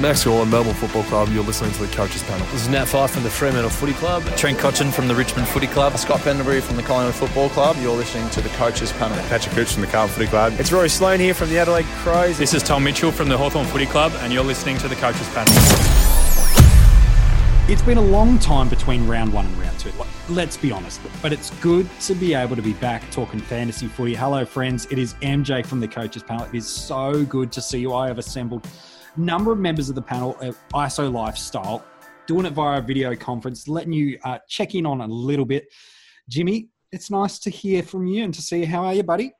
Max Gawn, Melbourne Football Club. You're listening to the Coaches Panel. This is Nat Fyfe from the Fremantle Footy Club. Trent Cotchin from the Richmond Footy Club. Scott Pendlebury from the Collingwood Football Club. You're listening to the Coaches Panel. Patrick Cooch from the Carlton Footy Club. It's Rory Sloane here from the Adelaide Crows. This is Tom Mitchell from the Hawthorn Footy Club, and you're listening to the Coaches Panel. It's been a long time between round one and round two. Let's be honest, but it's good to be able to be back talking fantasy footy. Hello, friends. It is MJ from the coaches panel. It is so good to see you. I have assembled a number of members of the panel at ISO Lifestyle, doing it via a video conference, letting you uh, check in on a little bit. Jimmy, it's nice to hear from you and to see you. How are you, buddy?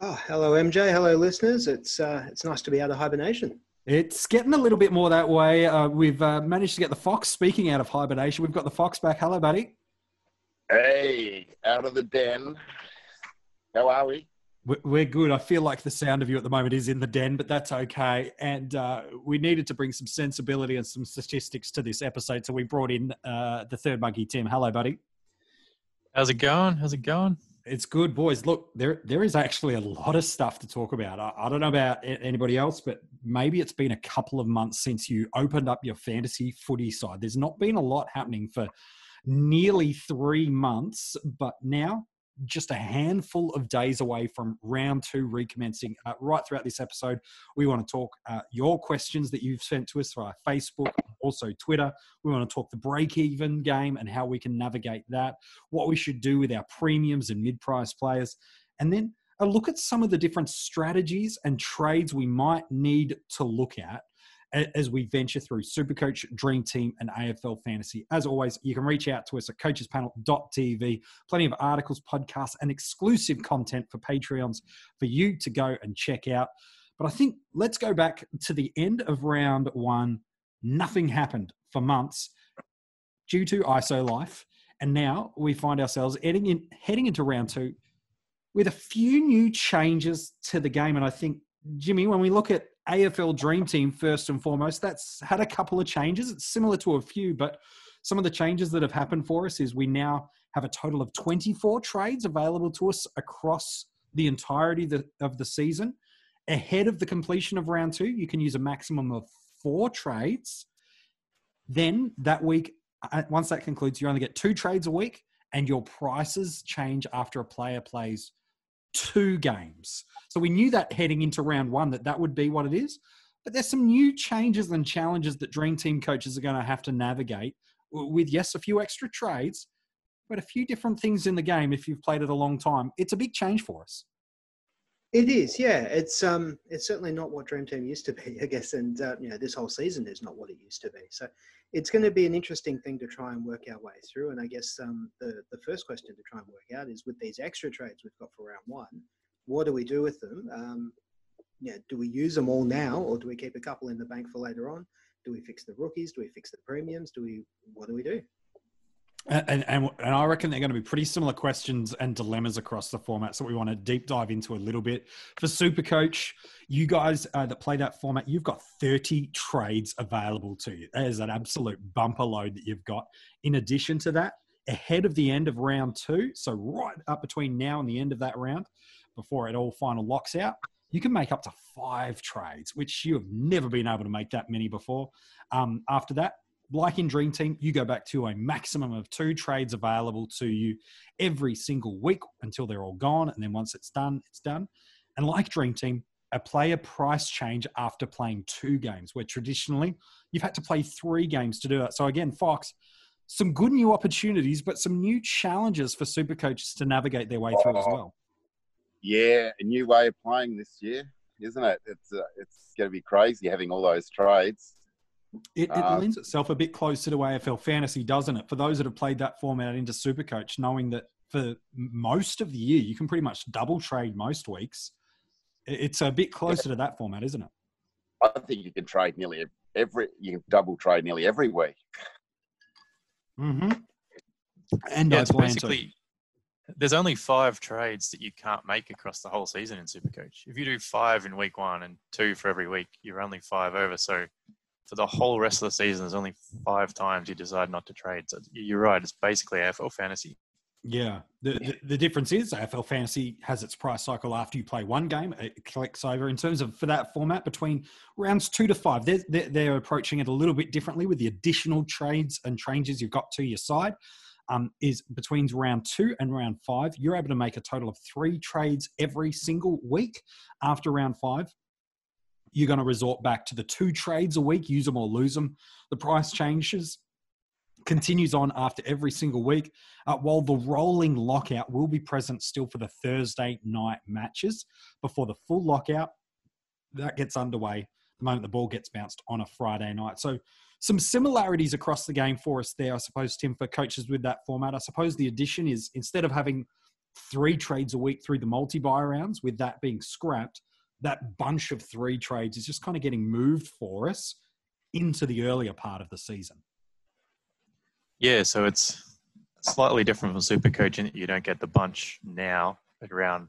Oh, hello, MJ. Hello, listeners. It's uh, it's nice to be out of hibernation. It's getting a little bit more that way. Uh, we've uh, managed to get the Fox speaking out of hibernation. We've got the Fox back. Hello, buddy. Hey, out of the den. How are we? We're good. I feel like the sound of you at the moment is in the den, but that's okay. And uh, we needed to bring some sensibility and some statistics to this episode, so we brought in uh, the third monkey, Tim. Hello, buddy. How's it going? How's it going? It's good, boys. Look, there there is actually a lot of stuff to talk about. I, I, don't know about anybody else, but maybe it's been a couple of months since you opened up your fantasy footy side. There's not been a lot happening for nearly three months, but now just a handful of days away from round two recommencing. Uh, right throughout this episode, we want to talk uh, your questions that you've sent to us via Facebook, also Twitter. We want to talk the break even game and how we can navigate that, what we should do with our premiums and mid price players, and then a look at some of the different strategies and trades we might need to look at as we venture through Supercoach, Dream Team, and AFL Fantasy. As always, you can reach out to us at coachespanel.tv. Plenty of articles, podcasts, and exclusive content for Patreons for you to go and check out. But I think let's go back to the end of round one. Nothing happened for months due to ISO life. And now we find ourselves heading, in, heading into round two with a few new changes to the game. And I think, Jimmy, when we look at AFL Dream Team, first and foremost, that's had a couple of changes. It's similar to a few, but some of the changes that have happened for us is we now have a total of 24 trades available to us across the entirety of the season. Ahead of the completion of round two, you can use a maximum of four trades. Then that week, uh, once that concludes, you only get two trades a week, and your prices change after a player plays two games. So we knew that heading into round one that that would be what it is. But there's some new changes and challenges that Dream Team coaches are going to have to navigate with, yes, a few extra trades, but a few different things in the game if you've played it a long time. It's a big change for us. It is, yeah. It's um, it's certainly not what Dream Team used to be, I guess, and uh, you know, this whole season is not what it used to be. So, it's going to be an interesting thing to try and work our way through. And I guess um, the the first question to try and work out is with these extra trades we've got for round one, what do we do with them? Um, yeah, do we use them all now, or do we keep a couple in the bank for later on? Do we fix the rookies? Do we fix the premiums? Do we what do we do? And, and, and I reckon they're going to be pretty similar questions and dilemmas across the format. So we want to deep dive into a little bit. For Super Coach, you guys uh, that play that format, you've got 30 trades available to you. That is an absolute bumper load that you've got. In addition to that, ahead of the end of round two, so right up between now and the end of that round, before it all final locks out, you can make up to five trades, which you have never been able to make that many before. Um, after that, like in Dream Team, you go back to a maximum of two trades available to you every single week until they're all gone. And then once it's done, it's done. And like Dream Team, a player price change after playing two games, where traditionally you've had to play three games to do that. So again, Fox, some good new opportunities, but some new challenges for super coaches to navigate their way through as well. Yeah, a new way of playing this year, isn't it? It's uh, it's going to be crazy having all those trades. It, it uh, lends itself a bit closer to AFL fantasy, doesn't it? For those that have played that format into Supercoach, knowing that for most of the year you can pretty much double trade most weeks. It's a bit closer yeah. to that format, isn't it? I think you can trade nearly every. You can double trade nearly every week. Mm-hmm. And yeah, it's basically there's only five trades that you can't make across the whole season in Supercoach. If you do five in week one and two for every week, you're only five over. So for the whole rest of the season, there's only five times you decide not to trade. So you're right. It's basically AFL fantasy. Yeah. The, the, the difference is AFL Fantasy has its price cycle after you play one game. It collects over in terms of for that format between rounds two to five. They're, they're, they're approaching it a little bit differently with the additional trades and changes you've got to your side. Um, is between round two and round five. You're able to make a total of three trades every single week. After round five, you're going to resort back to the two trades a week, use them or lose them. The price changes continues on after every single week, uh, while the rolling lockout will be present still for the Thursday night matches before the full lockout that gets underway the moment the ball gets bounced on a Friday night. So some similarities across the game for us there, I suppose, Tim, for coaches with that format. I suppose the addition is instead of having three trades a week through the multi-buy rounds, with that being scrapped, that bunch of three trades is just kind of getting moved for us into the earlier part of the season. Yeah, so it's slightly different from super coaching that you don't get the bunch now at round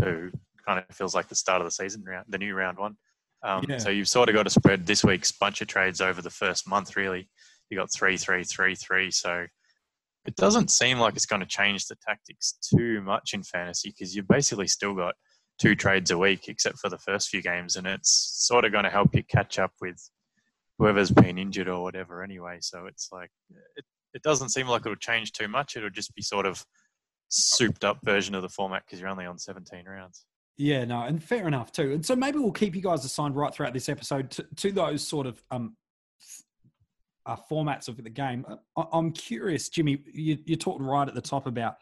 two. Kind of feels like the start of the season, round the new round one. Um, Yeah. So you've sort of got to spread this week's bunch of trades over the first month. Really, you got three, three, three, three. So it doesn't seem like it's going to change the tactics too much in fantasy because you've basically still got two trades a week, except for the first few games, and it's sort of going to help you catch up with whoever's been injured or whatever anyway. So it's like it, it doesn't seem like it'll change too much. It'll just be sort of souped up version of the format because you're only on 17 rounds. Yeah, no, and fair enough too. And so maybe we'll keep you guys assigned right throughout this episode to, to those sort of um, uh, formats of the game. I, I'm curious, Jimmy. You, you talked right at the top about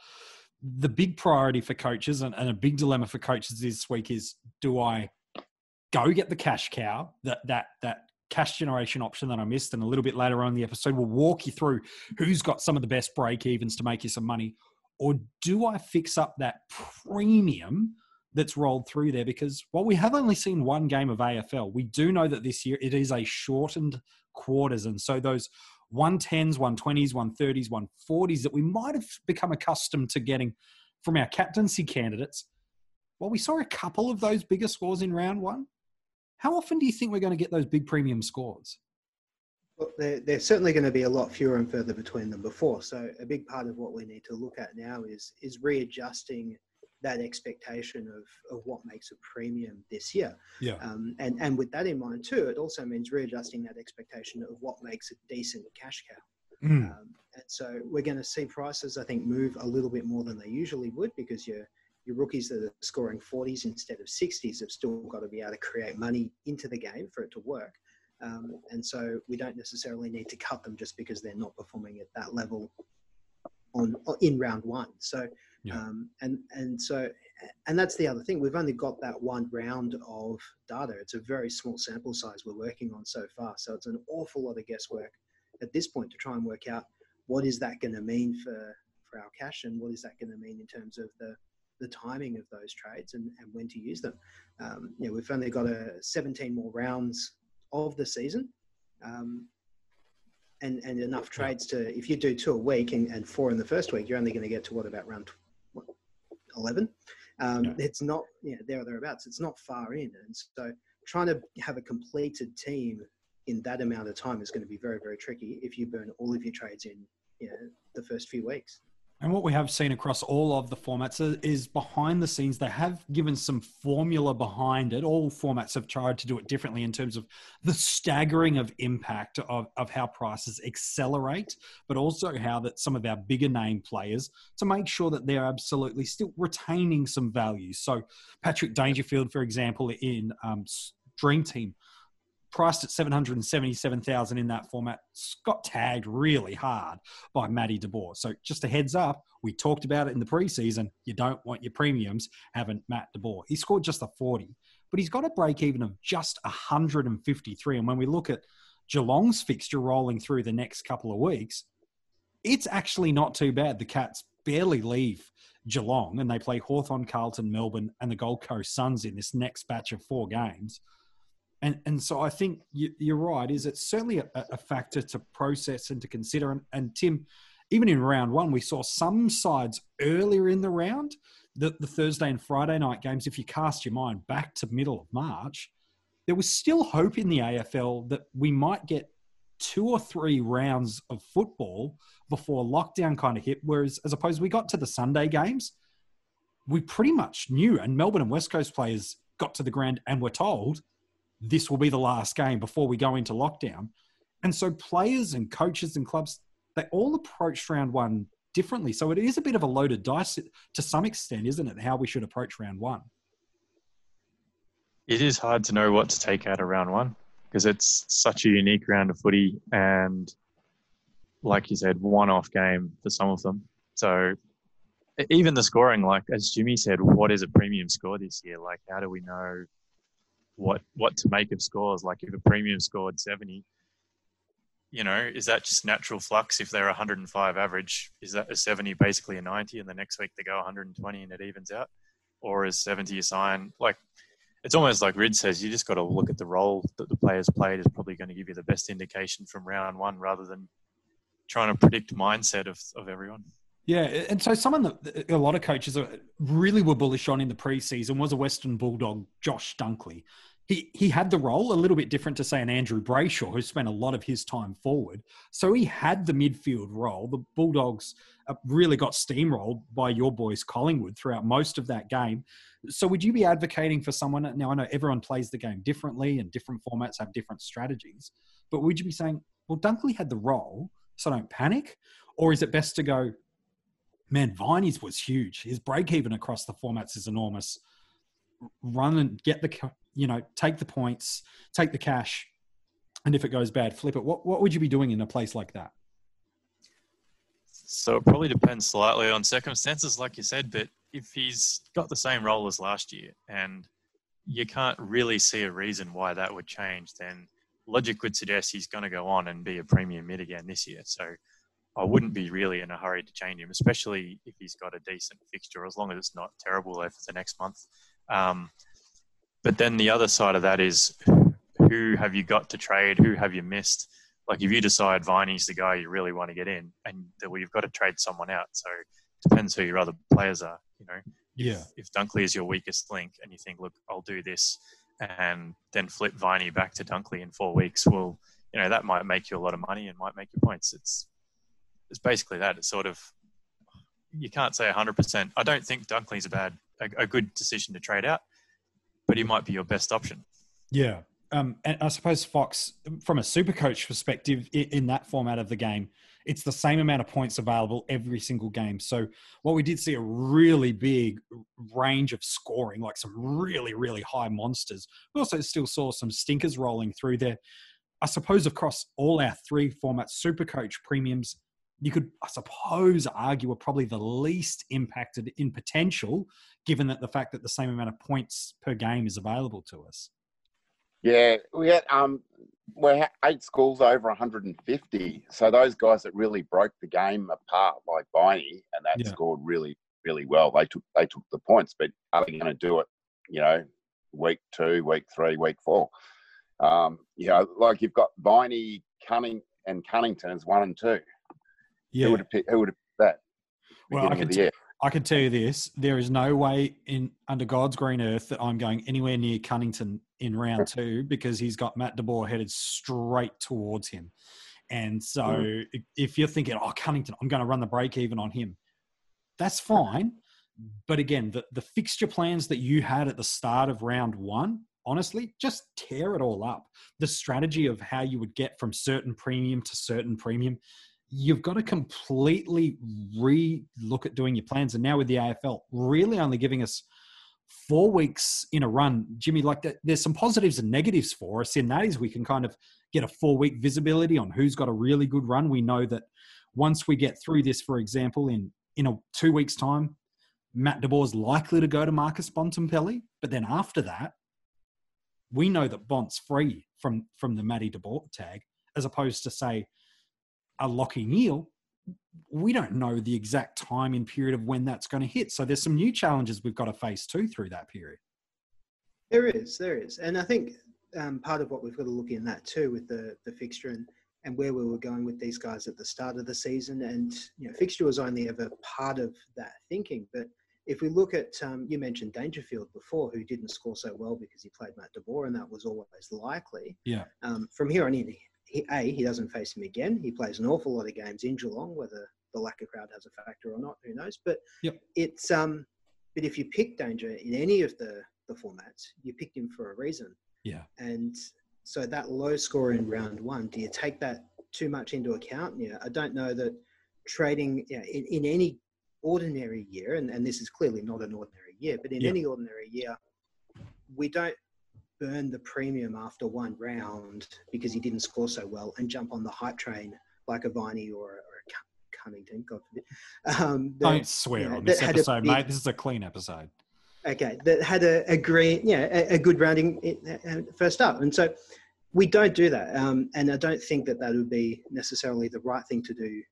the big priority for coaches and, and a big dilemma for coaches this week is: do I go get the cash cow that that that cash generation option that I missed, and a little bit later on in the episode, we'll walk you through who's got some of the best break evens to make you some money, or do I fix up that premium? that's rolled through there because while we have only seen one game of AFL, we do know that this year it is a shortened quarters. And so those 110s, 120s, 130s, 140s that we might have become accustomed to getting from our captaincy candidates, well, we saw a couple of those bigger scores in round one. How often do you think we're going to get those big premium scores? Well, they're, they're certainly going to be a lot fewer and further between than before. So a big part of what we need to look at now is is readjusting that expectation of, of what makes a premium this year. Yeah. Um, and, and with that in mind too, it also means readjusting that expectation of what makes a decent cash cow. Mm. Um, and so we're going to see prices, I think, move a little bit more than they usually would because your your rookies that are scoring 40s instead of 60s have still got to be able to create money into the game for it to work. Um, and so we don't necessarily need to cut them just because they're not performing at that level on in round one. So Yeah. um, and and so and that's the other thing. We've only got that one round of data. It's a very small sample size we're working on so far. So it's an awful lot of guesswork at this point to try and work out what is that going to mean for for our cash and what is that going to mean in terms of the the timing of those trades and, and when to use them. Um, you know, we've only got a 17 more rounds of the season. Um, and, and enough trades to, if you do two a week and, and four in the first week, you're only going to get to what about round 11? Um, Yeah. It's not, you know, there or thereabouts. It's not far in. And so trying to have a completed team in that amount of time is going to be very, very tricky if you burn all of your trades in, you know, the first few weeks. And what we have seen across all of the formats is- behind the scenes, they have given some formula behind it. All formats have tried to do it differently in terms of the staggering of impact of, of how prices accelerate, but also how that some of our bigger name players to make sure that they're absolutely still retaining some value. So Patrick Dangerfield, for example, in um, Dream Team, priced at 777,000 in that format, got tagged really hard by Matty De Boer. So just a heads up, we talked about it in the preseason. You don't want your premiums having Matt De DeBoer. He scored just a 40, but he's got a break even of just 153. And when we look at Geelong's fixture rolling through the next couple of weeks, it's actually not too bad. The Cats barely leave Geelong and they play Hawthorn, Carlton, Melbourne, and the Gold Coast Suns in this next batch of four games. And, and so I think you, you're right. Is it's certainly a, a factor to process and to consider. And, and Tim, even in round one, we saw some sides earlier in the round, the, the Thursday and Friday night games. If you cast your mind back to middle of March, there was still hope in the AFL that we might get two or three rounds of football before lockdown kind of hit. Whereas, as opposed, we got to the Sunday games, we pretty much knew, and Melbourne and West Coast players got to the ground and were told this will be the last game before we go into lockdown. And so, players and coaches and clubs, they all approached round one differently. So, it is a bit of a loaded dice to some extent, isn't it? How we should approach round one. It is hard to know what to take out of round one because it's such a unique round of footy and, like you said, one-off game for some of them. So even the scoring, like as Jimmy said, what is a premium score this year? Like, how do we know what what to make of scores? Like, if a premium scored seventy, you know, is that just natural flux? If they're 105 average, is that a 70 basically a 90, and the next week they go 120 and it evens out, or is 70 a sign? Like, it's almost like Rid says, you just got to look at the role that the players played is probably going to give you the best indication from round one rather than trying to predict mindset of, of everyone. Yeah, and so someone that a lot of coaches really were bullish on in the preseason was a Western Bulldog, Josh Dunkley he he had the role a little bit different to say an Andrew Brayshaw who spent a lot of his time forward. So he had the midfield role. The Bulldogs uh, really got steamrolled by your boys Collingwood throughout most of that game. So would you be advocating for someone now I know everyone plays the game differently and different formats have different strategies, but would you be saying, well Dunkley had the role, so don't panic? Or is it best to go, man, Viney's was huge. His break even across the formats is enormous run and get the you know take the points, take the cash, and if it goes bad, flip it. What what would you be doing in a place like that? So it probably depends slightly on circumstances, like you said. But if he's got the same role as last year, and you can't really see a reason why that would change, then logic would suggest he's going to go on and be a premium mid again this year. So I wouldn't be really in a hurry to change him, especially if he's got a decent fixture, as long as it's not terrible over the next month. Um, but then the other side of that is who have you got to trade? Who have you missed? Like if you decide Viney's the guy you really want to get in, and well, you've got to trade someone out. So it depends who your other players are. You know, yeah. If, if Dunkley is your weakest link, and you think, look, I'll do this, and then flip Viney back to Dunkley in four weeks, well, you know that might make you a lot of money and might make you points. It's it's basically that. It's sort of you can't say 100%. I don't think Dunkley's a bad a, a good decision to trade out, but he might be your best option. Yeah. Um, and I suppose Fox, from a super coach perspective, in that format of the game, it's the same amount of points available every single game. So, what we did see a really big range of scoring, like some really, really high monsters. We also still saw some stinkers rolling through there. I suppose across all our three formats, super coach premiums, you could, I suppose, argue are probably the least impacted in potential, given that the fact that the same amount of points per game is available to us. Yeah, we had um, we had eight schools over 150. So those guys that really broke the game apart, like Viney, and that yeah. scored really, really well. They took they took the points, but are they going to do it? You know, week two, week three, week four. Um, you know, like you've got Viney, Cunning, and Cunnington as one and two. Yeah. Who would have picked, who would have picked that? Well, I can, t- I can tell you this: there is no way in under God's green earth that I'm going anywhere near Cunnington in round two because he's got Matt De Boer headed straight towards him. And so, mm. if you're thinking, "Oh, Cunnington, I'm going to run the break even on him," that's fine. But again, the, the fixture plans that you had at the start of round one, honestly, just tear it all up. The strategy of how you would get from certain premium to certain premium, you've got to completely re-look at doing your plans. And now with the AFL really only giving us four weeks in a run, Jimmy, like there's some positives and negatives for us in that is we can kind of get a four week visibility on who's got a really good run. We know that once we get through this, for example, in in a two weeks time, Matt De Boer's likely to go to Marcus Bontempelli. But then after that, we know that Bont's free from from the Matty De Boer tag, as opposed to say a Lachie Neale, we don't know the exact time and period of when that's going to hit. So there's some new challenges we've got to face too through that period. There is, there is, and I think um, part of what we've got to look in that too with the the fixture and and where we were going with these guys at the start of the season, and you know, fixture was only ever part of that thinking, but. If we look at, um, you mentioned Dangerfield before, who didn't score so well because he played Matt De Boer, and that was always likely. Yeah. Um, from here on in, he, a he doesn't face him again. He plays an awful lot of games in Geelong, whether the lack of crowd has a factor or not, who knows? But yep. it's um, but if you pick Danger in any of the the formats, you picked him for a reason. Yeah. And so that low score in round one, do you take that too much into account? Yeah, I don't know that trading you know, in, in any ordinary year, and, and this is clearly not an ordinary year, but in any ordinary year, we don't burn the premium after one round because he didn't score so well and jump on the hype train like a Viney or, or a Cunnington, God forbid. Um, that, don't swear you know, on this episode, big, mate. This is a clean episode. Okay, that had a, a green, yeah, a, a good rounding first up, and so we don't do that. Um, and I don't think that that would be necessarily the right thing to do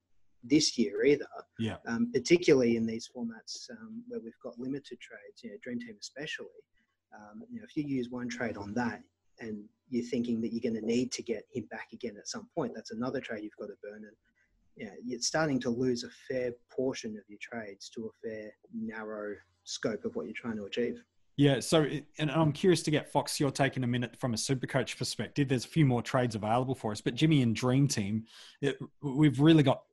this year either. Yeah. Um, particularly in these formats um, where we've got limited trades, you know, Dream Team especially. Um, you know, if you use one trade on that and you're thinking that you're going to need to get him back again at some point, that's another trade you've got to burn. And you know, you're starting to lose a fair portion of your trades to a fair narrow scope of what you're trying to achieve. Yeah, so and I'm curious to get Fox your take in a minute from a super coach perspective. There's a few more trades available for us, but Jimmy and Dream Team, it, we've really got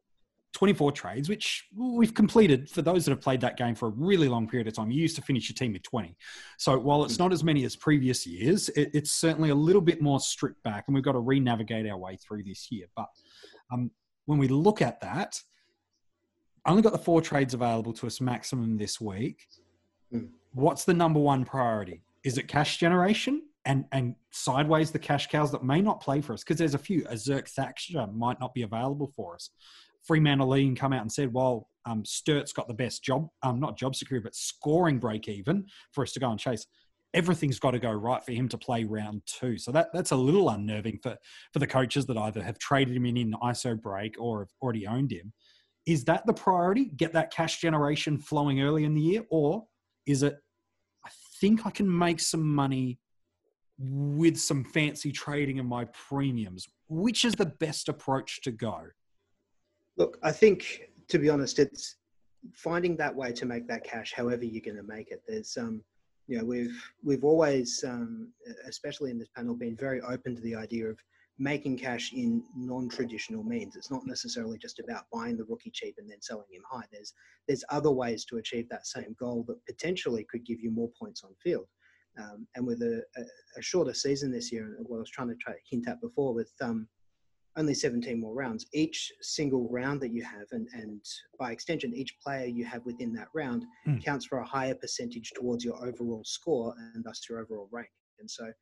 24 trades, which we've completed for those that have played that game for a really long period of time. You used to finish your team with 20. So while it's not as many as previous years, it, it's certainly a little bit more stripped back, and we've got to re navigate our way through this year. But um, when we look at that, only got the four trades available to us maximum this week. Mm. What's the number one priority? Is it cash generation? And, and sideways the cash cows that may not play for us because there's a few. A Zerk Thatcher might not be available for us. Fremantle League come out and said, well, um, Sturt's got the best job, um, not job security, but scoring break even for us to go and chase. Everything's got to go right for him to play round two. So that, that's a little unnerving for, for the coaches that either have traded him in in ISO break or have already owned him. Is that the priority? Get that cash generation flowing early in the year? Or is it, I think I can make some money with some fancy trading in my premiums? Which is the best approach to go? Look, I think to be honest, it's finding that way to make that cash, however you're going to make it. There's um, you know, we've we've always, um, especially in this panel, been very open to the idea of making cash in non-traditional means. It's not necessarily just about buying the rookie cheap and then selling him high. There's there's other ways to achieve that same goal that potentially could give you more points on field. Um, and with a, a, a, shorter season this year, and what I was trying to try to hint at before, with um, only 17 more rounds. Each single round that you have, and, and by extension, each player you have within that round mm. counts for a higher percentage towards your overall score and thus your overall rank. And so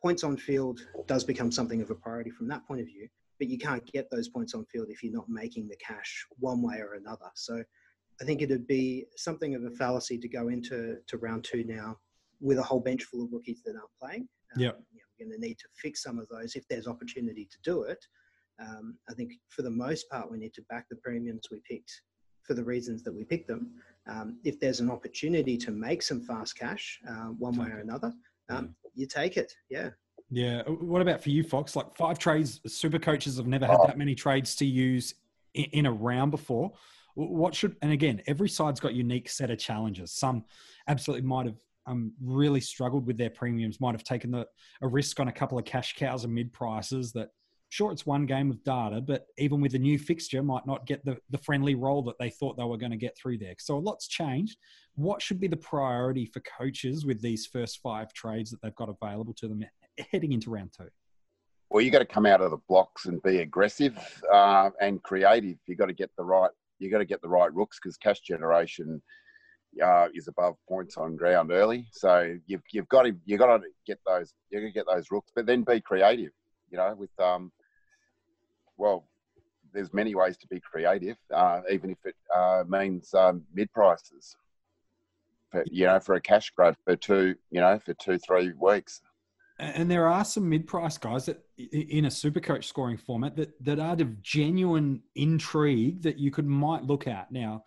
points on field does become something of a priority from that point of view, but you can't get those points on field if you're not making the cash one way or another. So I think it'd be something of a fallacy to go into to round two now with a whole bench full of rookies that aren't playing. Um, yeah. You know, we're going to need to fix some of those if there's opportunity to do it. Um, I think for the most part, we need to back the premiums we picked for the reasons that we picked them. Um, if there's an opportunity to make some fast cash uh, one way or another, um, you take it. Yeah. Yeah. What about for you, Fox? Like five trades, super coaches have never had that many trades to use in, in a round before. What should, and again, every side's got unique set of challenges. Some absolutely might have um, really struggled with their premiums, might have taken the, a risk on a couple of cash cows and mid prices that sure it's one game of data, but even with a new fixture, might not get the, the friendly role that they thought they were going to get through there. So a lot's changed. What should be the priority for coaches with these first five trades that they've got available to them heading into round two? Well, you got to come out of the blocks and be aggressive uh, and creative. You got to get the right. You got to get the right rooks because cash generation uh, is above points on ground early. So you've, you've got to you got to get those you got to get those rooks, but then be creative. You know, with um, well, there's many ways to be creative, uh, even if it uh, means um, mid prices. For, you know, for a cash grab for two, you know, for two three weeks. And there are some mid-price guys that in a super coach scoring format that, that are of genuine intrigue that you could might look at. Now,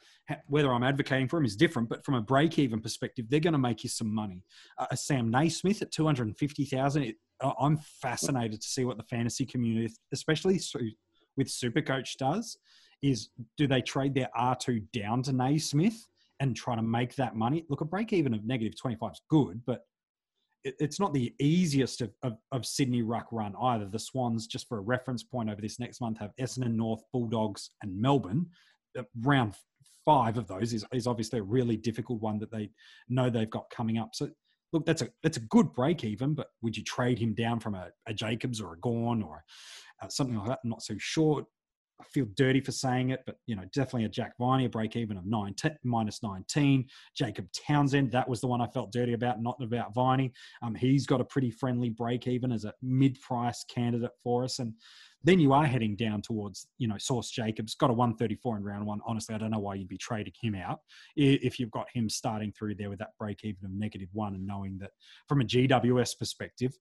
whether I'm advocating for them is different, but from a break-even perspective, they're going to make you some money. Uh, Sam Naismith at 250,000, I'm fascinated to see what the fantasy community, especially with Supercoach, does. Is do they trade their R2 down to Naismith and try to make that money? Look, a break even of negative 25 is good, but it's not the easiest of, of, of, Sydney ruck run either. The Swans, just for a reference point over this next month, have Essendon, North, Bulldogs, and Melbourne. Uh, round five of those is, is obviously a really difficult one that they know they've got coming up. So, look, that's a that's a good break even, but would you trade him down from a, a Jacobs or a Gawn or uh, something like that? I'm not so sure. I feel dirty for saying it, but you know, definitely a Jack Viney, a break even of 19, minus 19. Jacob Townsend, that was the one I felt dirty about, not about Viney. Um, he's got a pretty friendly break even as a mid price candidate for us. And then you are heading down towards, you know, Sauce Jacobs, got a 134 in round one. Honestly, I don't know why you'd be trading him out if you've got him starting through there with that break even of negative one and knowing that from a GWS perspective,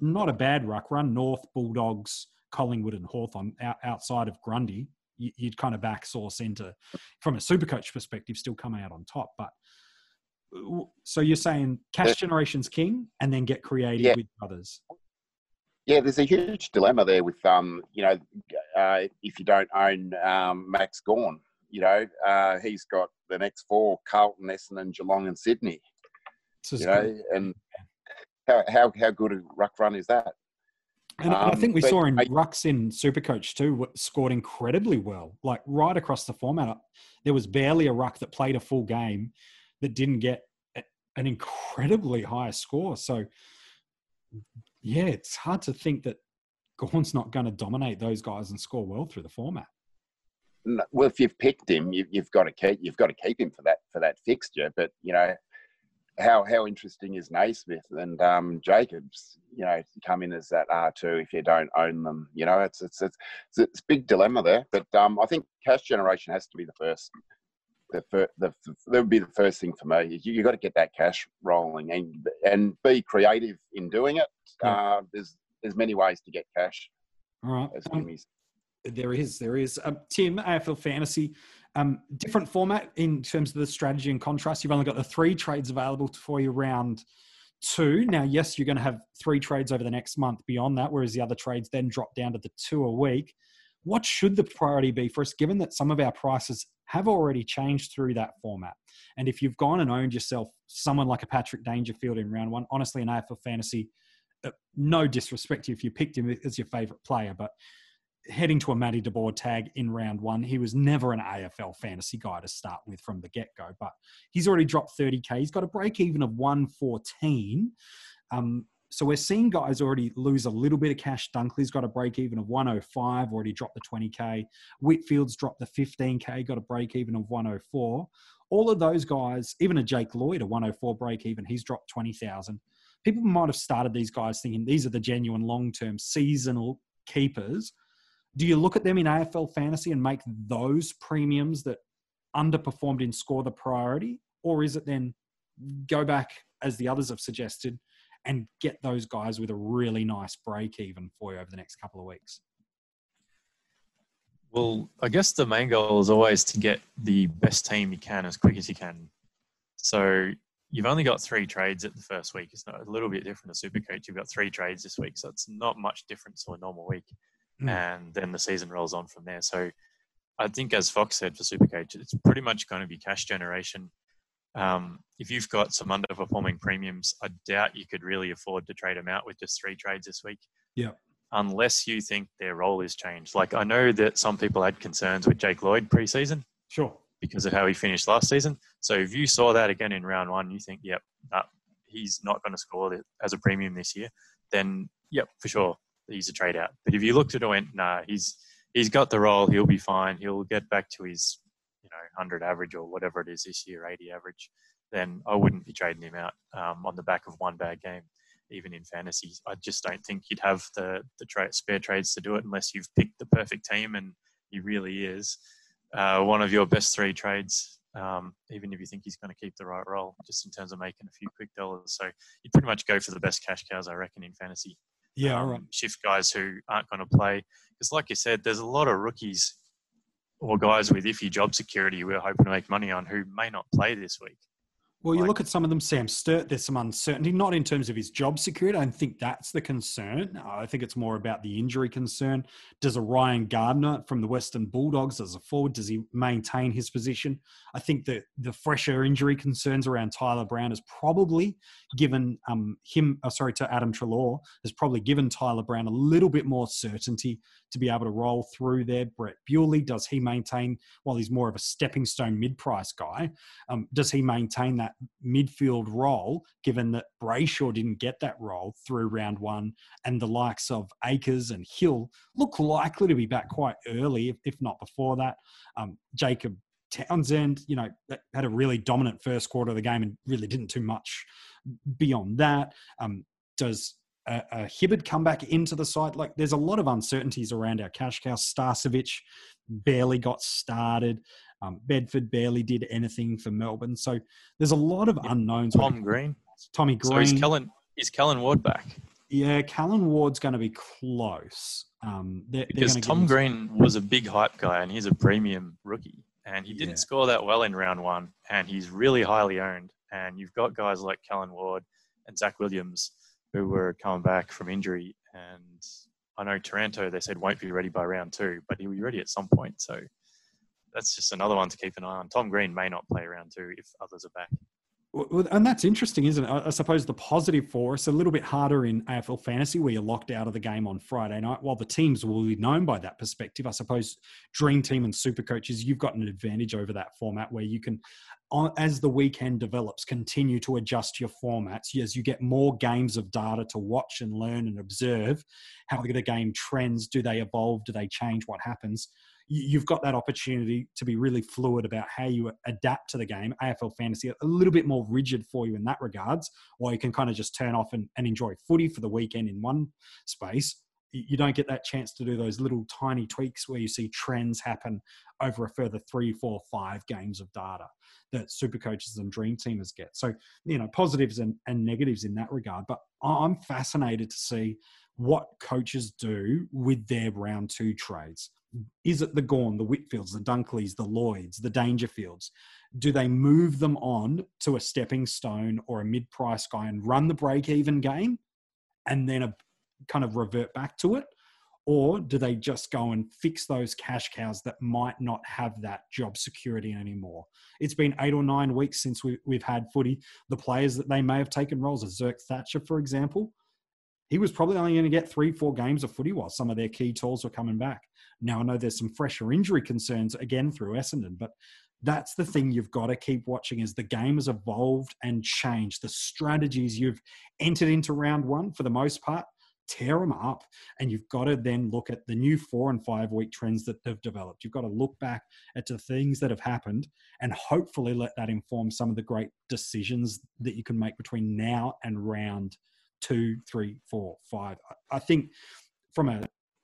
not a bad ruck run. North Bulldogs, Collingwood and Hawthorn outside of Grundy, you'd kind of back Sauce into, from a super coach perspective, still come out on top. But so you're saying cash generation's king and then get creative yeah. with others. Yeah, there's a huge dilemma there with um, you know, uh, if you don't own um, Max Gawn, you know, uh, he's got the next four: Carlton, Essendon, Geelong, and Sydney. You know, good. and how, how how good a ruck run is that? And um, I think we saw in Rucks in Supercoach too scored incredibly well, like right across the format. There was barely a ruck that played a full game that didn't get an incredibly high score. So, yeah, it's hard to think that Gawn's not going to dominate those guys and score well through the format. Well, if you've picked him, you, have got to keep you've got to keep him for that for that fixture. But you know, how how interesting is Naismith and um, Jacobs? You know, come in as that R two if you don't own them. You know, it's it's it's it's, a big dilemma there. But um, I think cash generation has to be the first. The, the, the that would be the first thing for me. You, you got to get that cash rolling and and be creative in doing it. Uh, there's there's many ways to get cash. All right. Um, there is, there is. Uh, Tim, AFL Fantasy, um, different format in terms of the strategy and contrast. You've only got the three trades available for you round two. Now, yes, you're going to have three trades over the next month beyond that, whereas the other trades then drop down to the two a week. What should the priority be for us, given that some of our prices have already changed through that format? And if you've gone and owned yourself someone like a Patrick Dangerfield in round one, honestly, in AFL fantasy, uh, no disrespect to you if you picked him as your favorite player, but heading to a Matty De Boer tag in round one. He was never an AFL fantasy guy to start with from the get go, but he's already dropped 30K. He's got a break even of 114. Um, so we're seeing guys already lose a little bit of cash. Dunkley's got a break even of 105, already dropped the 20K. Whitfield's dropped the 15K, got a break even of 104. All of those guys, even a Jake Lloyd, a 104 break even, he's dropped 20,000. People might have started these guys thinking these are the genuine long term seasonal keepers do you look at them in AFL fantasy and make those premiums that underperformed in score the priority? Or is it then go back, as the others have suggested, and get those guys with a really nice break even for you over the next couple of weeks? Well, I guess the main goal is always to get the best team you can as quick as you can. So you've only got three trades at the first week. It's not a little bit different to Supercoach. You've got three trades this week, so it's not much difference to a normal week mm. and then the season rolls on from there. So I think, as Fox said for Supercoach, it's pretty much going to be cash generation. Um, if you've got some underperforming premiums, I doubt you could really afford to trade them out with just three trades this week. Yeah. Unless you think their role is changed. Like I know that some people had concerns with Jake Lloyd preseason. Sure. Because of how he finished last season. So if you saw that again in round one, you think, yep, nah, he's not going to score as a premium this year, then yep, for sure, he's a trade out. But if you looked at it and went, nah, he's he's got the role, he'll be fine, he'll get back to his you know hundred average or whatever it is this year, eighty average, then I wouldn't be trading him out um, on the back of one bad game. Even in fantasy, I just don't think you'd have the the tra- spare trades to do it unless you've picked the perfect team and he really is uh, one of your best three trades. Um, even if you think he's going to keep the right role, just in terms of making a few quick dollars. So you pretty much go for the best cash cows, I reckon, in fantasy yeah, um, right. shift guys who aren't going to play. Because, like you said, there's a lot of rookies or guys with iffy job security we're hoping to make money on who may not play this week. Well, you like, look at some of them, Sam Sturt, there's some uncertainty, not in terms of his job security. I don't think that's the concern. I think it's more about the injury concern. Does a Ryan Gardner from the Western Bulldogs as a forward, does he maintain his position? I think that the fresher injury concerns around Tyler Brown has probably given um, him, oh, sorry, to Adam Treloar, has probably given Tyler Brown a little bit more certainty to be able to roll through there. Brett Bewley, does he maintain, while he's more of a stepping stone mid price guy, um, does he maintain that midfield role, given that Brayshaw didn't get that role through round one and the likes of Acres and Hill look likely to be back quite early, if, not before that? Um, Jacob Townsend, you know, had a really dominant first quarter of the game and really didn't do much beyond that. Um, does a, a Hibberd come back into the side. Like there's a lot of uncertainties around our cash cow. Starcevich barely got started. Um, Bedford barely did anything for Melbourne. So there's a lot of unknowns. Tom Green. Tommy Green. So is Callan, is Callan Ward back? Yeah, Callan Ward's going to be close. Um, they're, because they're Tom Green was a big hype guy and he's a premium rookie. And he didn't score that well in round one. And he's really highly owned. And you've got guys like Callan Ward and Zach Williams who were coming back from injury. And I know Taranto, they said, won't be ready by round two, but he'll be ready at some point. So that's just another one to keep an eye on. Tom Green may not play round two if others are back. Well, and that's interesting, isn't it? I suppose the positive for us a little bit harder in AFL fantasy, where you're locked out of the game on Friday night. While the teams will be known by that perspective, I suppose Dream Team and Super Coaches, you've got an advantage over that format where you can as the weekend develops, continue to adjust your formats as you get more games of data to watch and learn and observe how the game trends. Do they evolve? Do they change? What happens? You've got that opportunity to be really fluid about how you adapt to the game. AFL fantasy a little bit more rigid for you in that regards, or you can kind of just turn off and, and enjoy footy for the weekend in one space you don't get that chance to do those little tiny tweaks where you see trends happen over a further three, four, five games of data that super coaches and dream teamers get. So, you know, positives and, and negatives in that regard. But I'm fascinated to see what coaches do with their round two trades. Is it the Gawn, the Whitfields, the Dunkleys, the Lloyds, the Dangerfields? Do they move them on to a stepping stone or a mid price guy and run the break even game and then a, kind of revert back to it? Or do they just go and fix those cash cows that might not have that job security anymore? It's been eight or nine weeks since we, have had footy. The players that they may have taken roles, as Zerk Thatcher, for example, he was probably only going to get three, four games of footy while some of their key tools were coming back. Now, I know there's some fresher injury concerns again through Essendon, but that's the thing you've got to keep watching as the game has evolved and changed. The strategies you've entered into round one, for the most part, tear them up and you've got to then look at the new four and five week trends that have developed you've got to look back at the things that have happened and hopefully let that inform some of the great decisions that you can make between now and round two three four five i think from a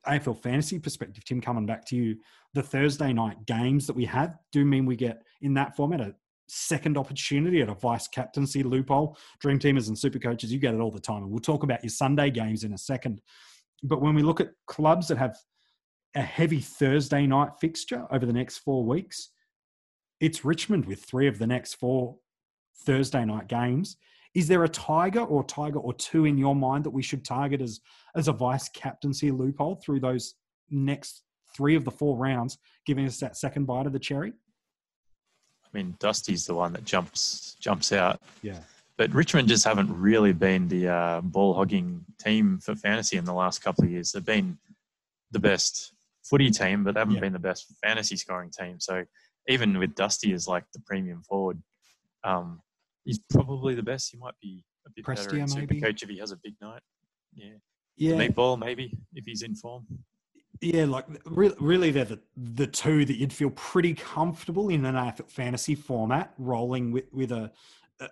AFL fantasy perspective, Tim, coming back to you, the Thursday night games that we have do mean we get in that format a second opportunity at a vice captaincy loophole. Dream teamers and super coaches, you get it all the time. And we'll talk about your Sunday games in a second. But when we look at clubs that have a heavy Thursday night fixture over the next four weeks, it's Richmond with three of the next four Thursday night games. Is there a tiger or tiger or two in your mind that we should target as as a vice captaincy loophole through those next three of the four rounds, giving us that second bite of the cherry? I mean, Dusty's the one that jumps jumps out. Yeah. But Richmond just haven't really been the uh, ball hogging team for fantasy in the last couple of years. They've been the best footy team, but they haven't yeah. been the best fantasy scoring team. So even with Dusty as like the premium forward, um, he's probably the best. He might be a bit Prestia, better in super coach if he has a big night. Yeah. Yeah. The meatball maybe if he's in form. Yeah, like really, really, they're the, the two that you'd feel pretty comfortable in an AFL fantasy format, rolling with with a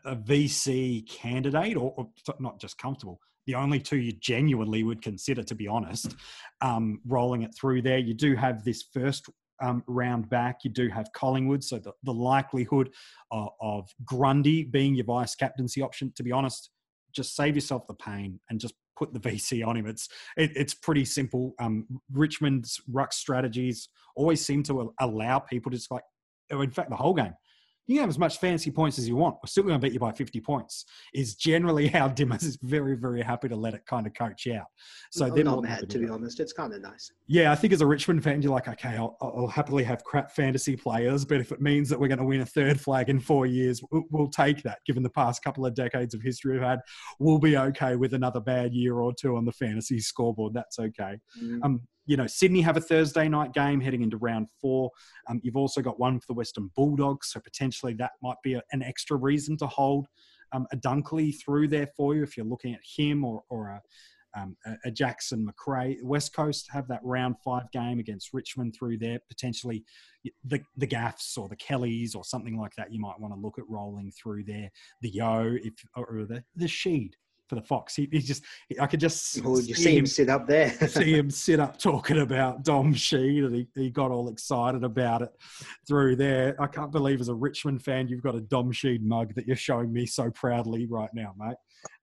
a VC candidate, or, or not just comfortable. The only two you genuinely would consider, to be honest, um, rolling it through there. You do have this first um, round back. You do have Collingwood, so the, the likelihood of, of Grundy being your vice captaincy option. To be honest, just save yourself the pain and just put the VC on him. It's it, it's pretty simple. Um, Richmond's ruck strategies always seem to allow people to just like, oh, in fact, the whole game. You can have as much fancy points as you want. We're still going to beat you by 50 points. Is generally how Dimmers is very, very happy to let it kind of coach out. So they're not mad, to be honest. It's kind of nice. Yeah, I think as a Richmond fan, you're like, okay, I'll, I'll happily have crap fantasy players, but if it means that we're going to win a third flag in four years, we'll, we'll take that. Given the past couple of decades of history we've had, we'll be okay with another bad year or two on the fantasy scoreboard. That's okay. Mm. Um, you know, Sydney have a Thursday night game heading into round four. Um, you've also got one for the Western Bulldogs, so potentially that might be a, an extra reason to hold um, a Dunkley through there for you if you're looking at him or, or a, um, a, Jackson Macrae. West Coast have that round five game against Richmond through there. Potentially the, the Gaffs or the Kellys or something like that. You might want to look at rolling through there. The Yo if or the the Sheed for the Fox. He, he just, I could just oh, you see him, him, sit up there, see him sit up talking about Dom Sheed, and he, he got all excited about it through there. I can't believe, as a Richmond fan, you've got a Dom Sheed mug that you're showing me so proudly right now, mate.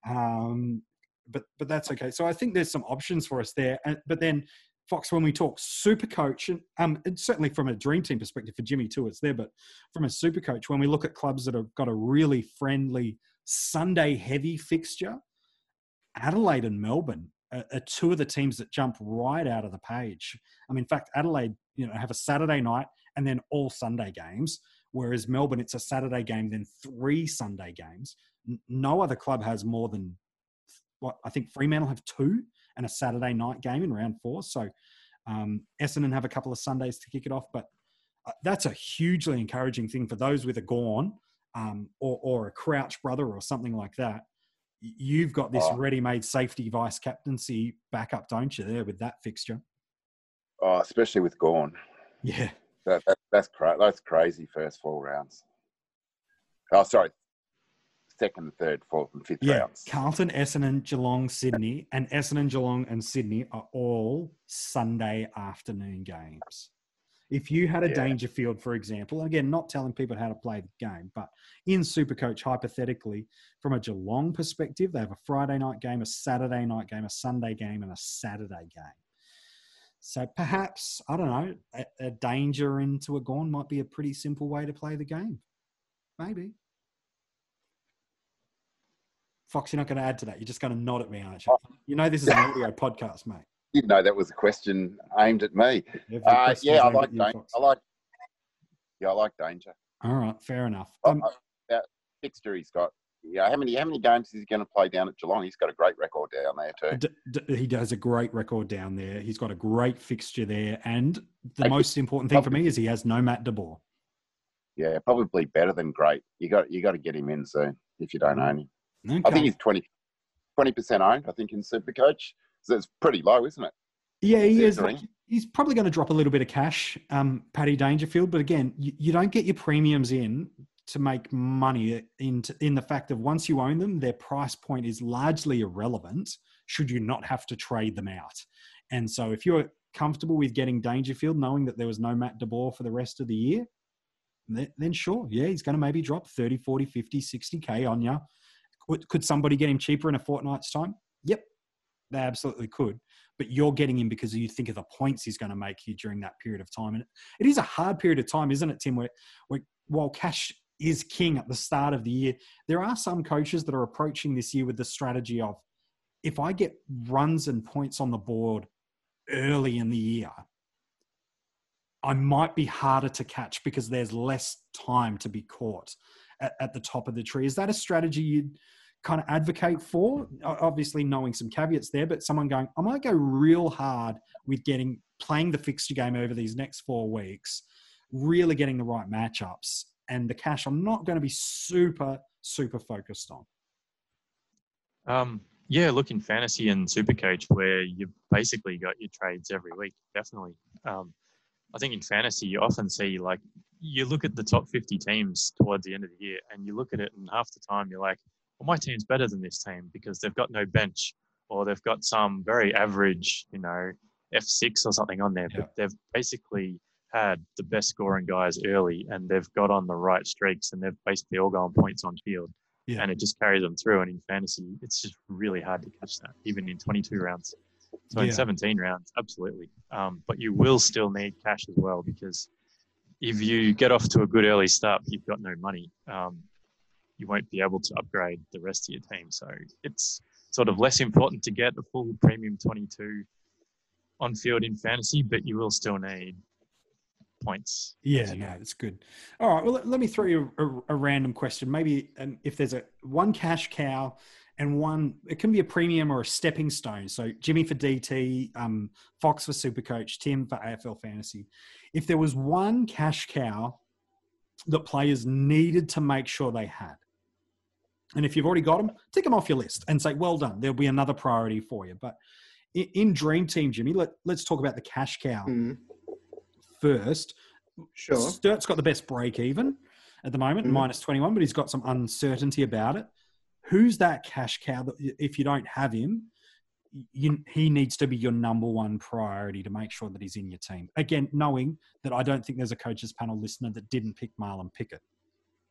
Um, but but that's okay. So I think there's some options for us there. And, but then Fox, when we talk super coach, and, um, and certainly from a dream team perspective for Jimmy too, it's there. But from a super coach, when we look at clubs that have got a really friendly Sunday heavy fixture, Adelaide and Melbourne are, are, two of the teams that jump right out of the page. I mean, in fact, Adelaide, you know, have a Saturday night and then all Sunday games, whereas Melbourne, it's a Saturday game, then three Sunday games. No other club has more than what I think Fremantle have two and a Saturday night game in round four. So um, Essendon have a couple of Sundays to kick it off, but uh, that's a hugely encouraging thing for those with a Gawn um, or, or a Crouch brother or something like that you've got this oh. ready-made safety vice captaincy backup, don't you? There with that fixture. Oh, especially with Gawn. Yeah, that, that that's cra- that's crazy. First four rounds. Oh, sorry, second, third, fourth, and fifth yeah. rounds. Carlton, Essendon, Geelong, Sydney, and Essendon, Geelong, and Sydney are all Sunday afternoon games. If you had a yeah. Dangerfield, for example, and again, not telling people how to play the game, but in Supercoach, hypothetically, from a Geelong perspective, they have a Friday night game, a Saturday night game, a Sunday game, and a Saturday game. So perhaps, I don't know, a, a danger into a Gawn might be a pretty simple way to play the game. Maybe. Fox, you're not going to add to that. You're just going to nod at me, aren't you? You know this is an audio podcast, mate didn't know that was a question aimed at me. Uh, yeah, I like danger. I like. Yeah, I like danger. All right, fair enough. Oh, um, that fixture he's got. Yeah, how many how many games is he going to play down at Geelong? He's got a great record down there too. D- d- he does a great record down there. He's got a great fixture there, and the most important thing for me is he has no Matt De Boer. Yeah, probably better than great. You got you got to get him in soon if you don't own him. Okay. I think he's 20 percent owned. I think in Supercoach. So it's pretty low, isn't it? Yeah, he is. Like, he's probably going to drop a little bit of cash, um, Paddy Dangerfield. But again, you, you, don't get your premiums in to make money in, in the fact of once you own them, their price point is largely irrelevant should you not have to trade them out. And so if you're comfortable with getting Dangerfield, knowing that there was no Matt De Boer for the rest of the year, then, then sure, yeah, he's going to maybe drop 30, 40, 50, 60K on you. Could, could somebody get him cheaper in a fortnight's time? Yep, they absolutely could. But you're getting him because you think of the points he's going to make you during that period of time. And it is a hard period of time, isn't it, Tim? Where, where while cash is king at the start of the year, there are some coaches that are approaching this year with the strategy of if I get runs and points on the board early in the year, I might be harder to catch because there's less time to be caught at, at the top of the tree. Is that a strategy you'd kind of advocate for. Obviously, knowing some caveats there, but someone going, I might go real hard with getting playing the fixture game over these next four weeks, really getting the right matchups. And the cash, I'm not going to be super, super focused on. Um, yeah, look in fantasy and super supercoach where you basically got your trades every week, definitely. Um, I think in fantasy, you often see like you look at the top 50 teams towards the end of the year and you look at it, and half the time you're like, well, my team's better than this team because they've got no bench or they've got some very average, you know, F6 or something on there, yeah. but they've basically had the best scoring guys early and they've got on the right streaks and they've basically all gone points on field. Yeah. And it just carries them through. And in fantasy, it's just really hard to catch that, even in 22 rounds. So yeah. in 17 rounds, absolutely. Um, but you will still need cash as well because if you get off to a good early start, you've got no money. Um, you won't be able to upgrade the rest of your team. So it's sort of less important to get a full premium 22 on field in fantasy, but you will still need points. Yeah, no, that's good. All right, well, let, let me throw you a, a, a random question. Maybe um, if there's a one cash cow and one, it can be a premium or a stepping stone. So Jimmy for DT, um, Fox for Super Coach, Tim for AFL Fantasy. If there was one cash cow that players needed to make sure they had, and if you've already got them, tick them off your list and say, well done. There'll be another priority for you. But in, in Dream Team, Jimmy, let, let's talk about the cash cow Mm, first. sure. Sturt's got the best break even at the moment, Mhm. minus 21, but he's got some uncertainty about it. Who's that cash cow that if you don't have him, you, he needs to be your number one priority to make sure that he's in your team. Again, knowing that I don't think there's a coaches panel listener that didn't pick Marlon Pickett.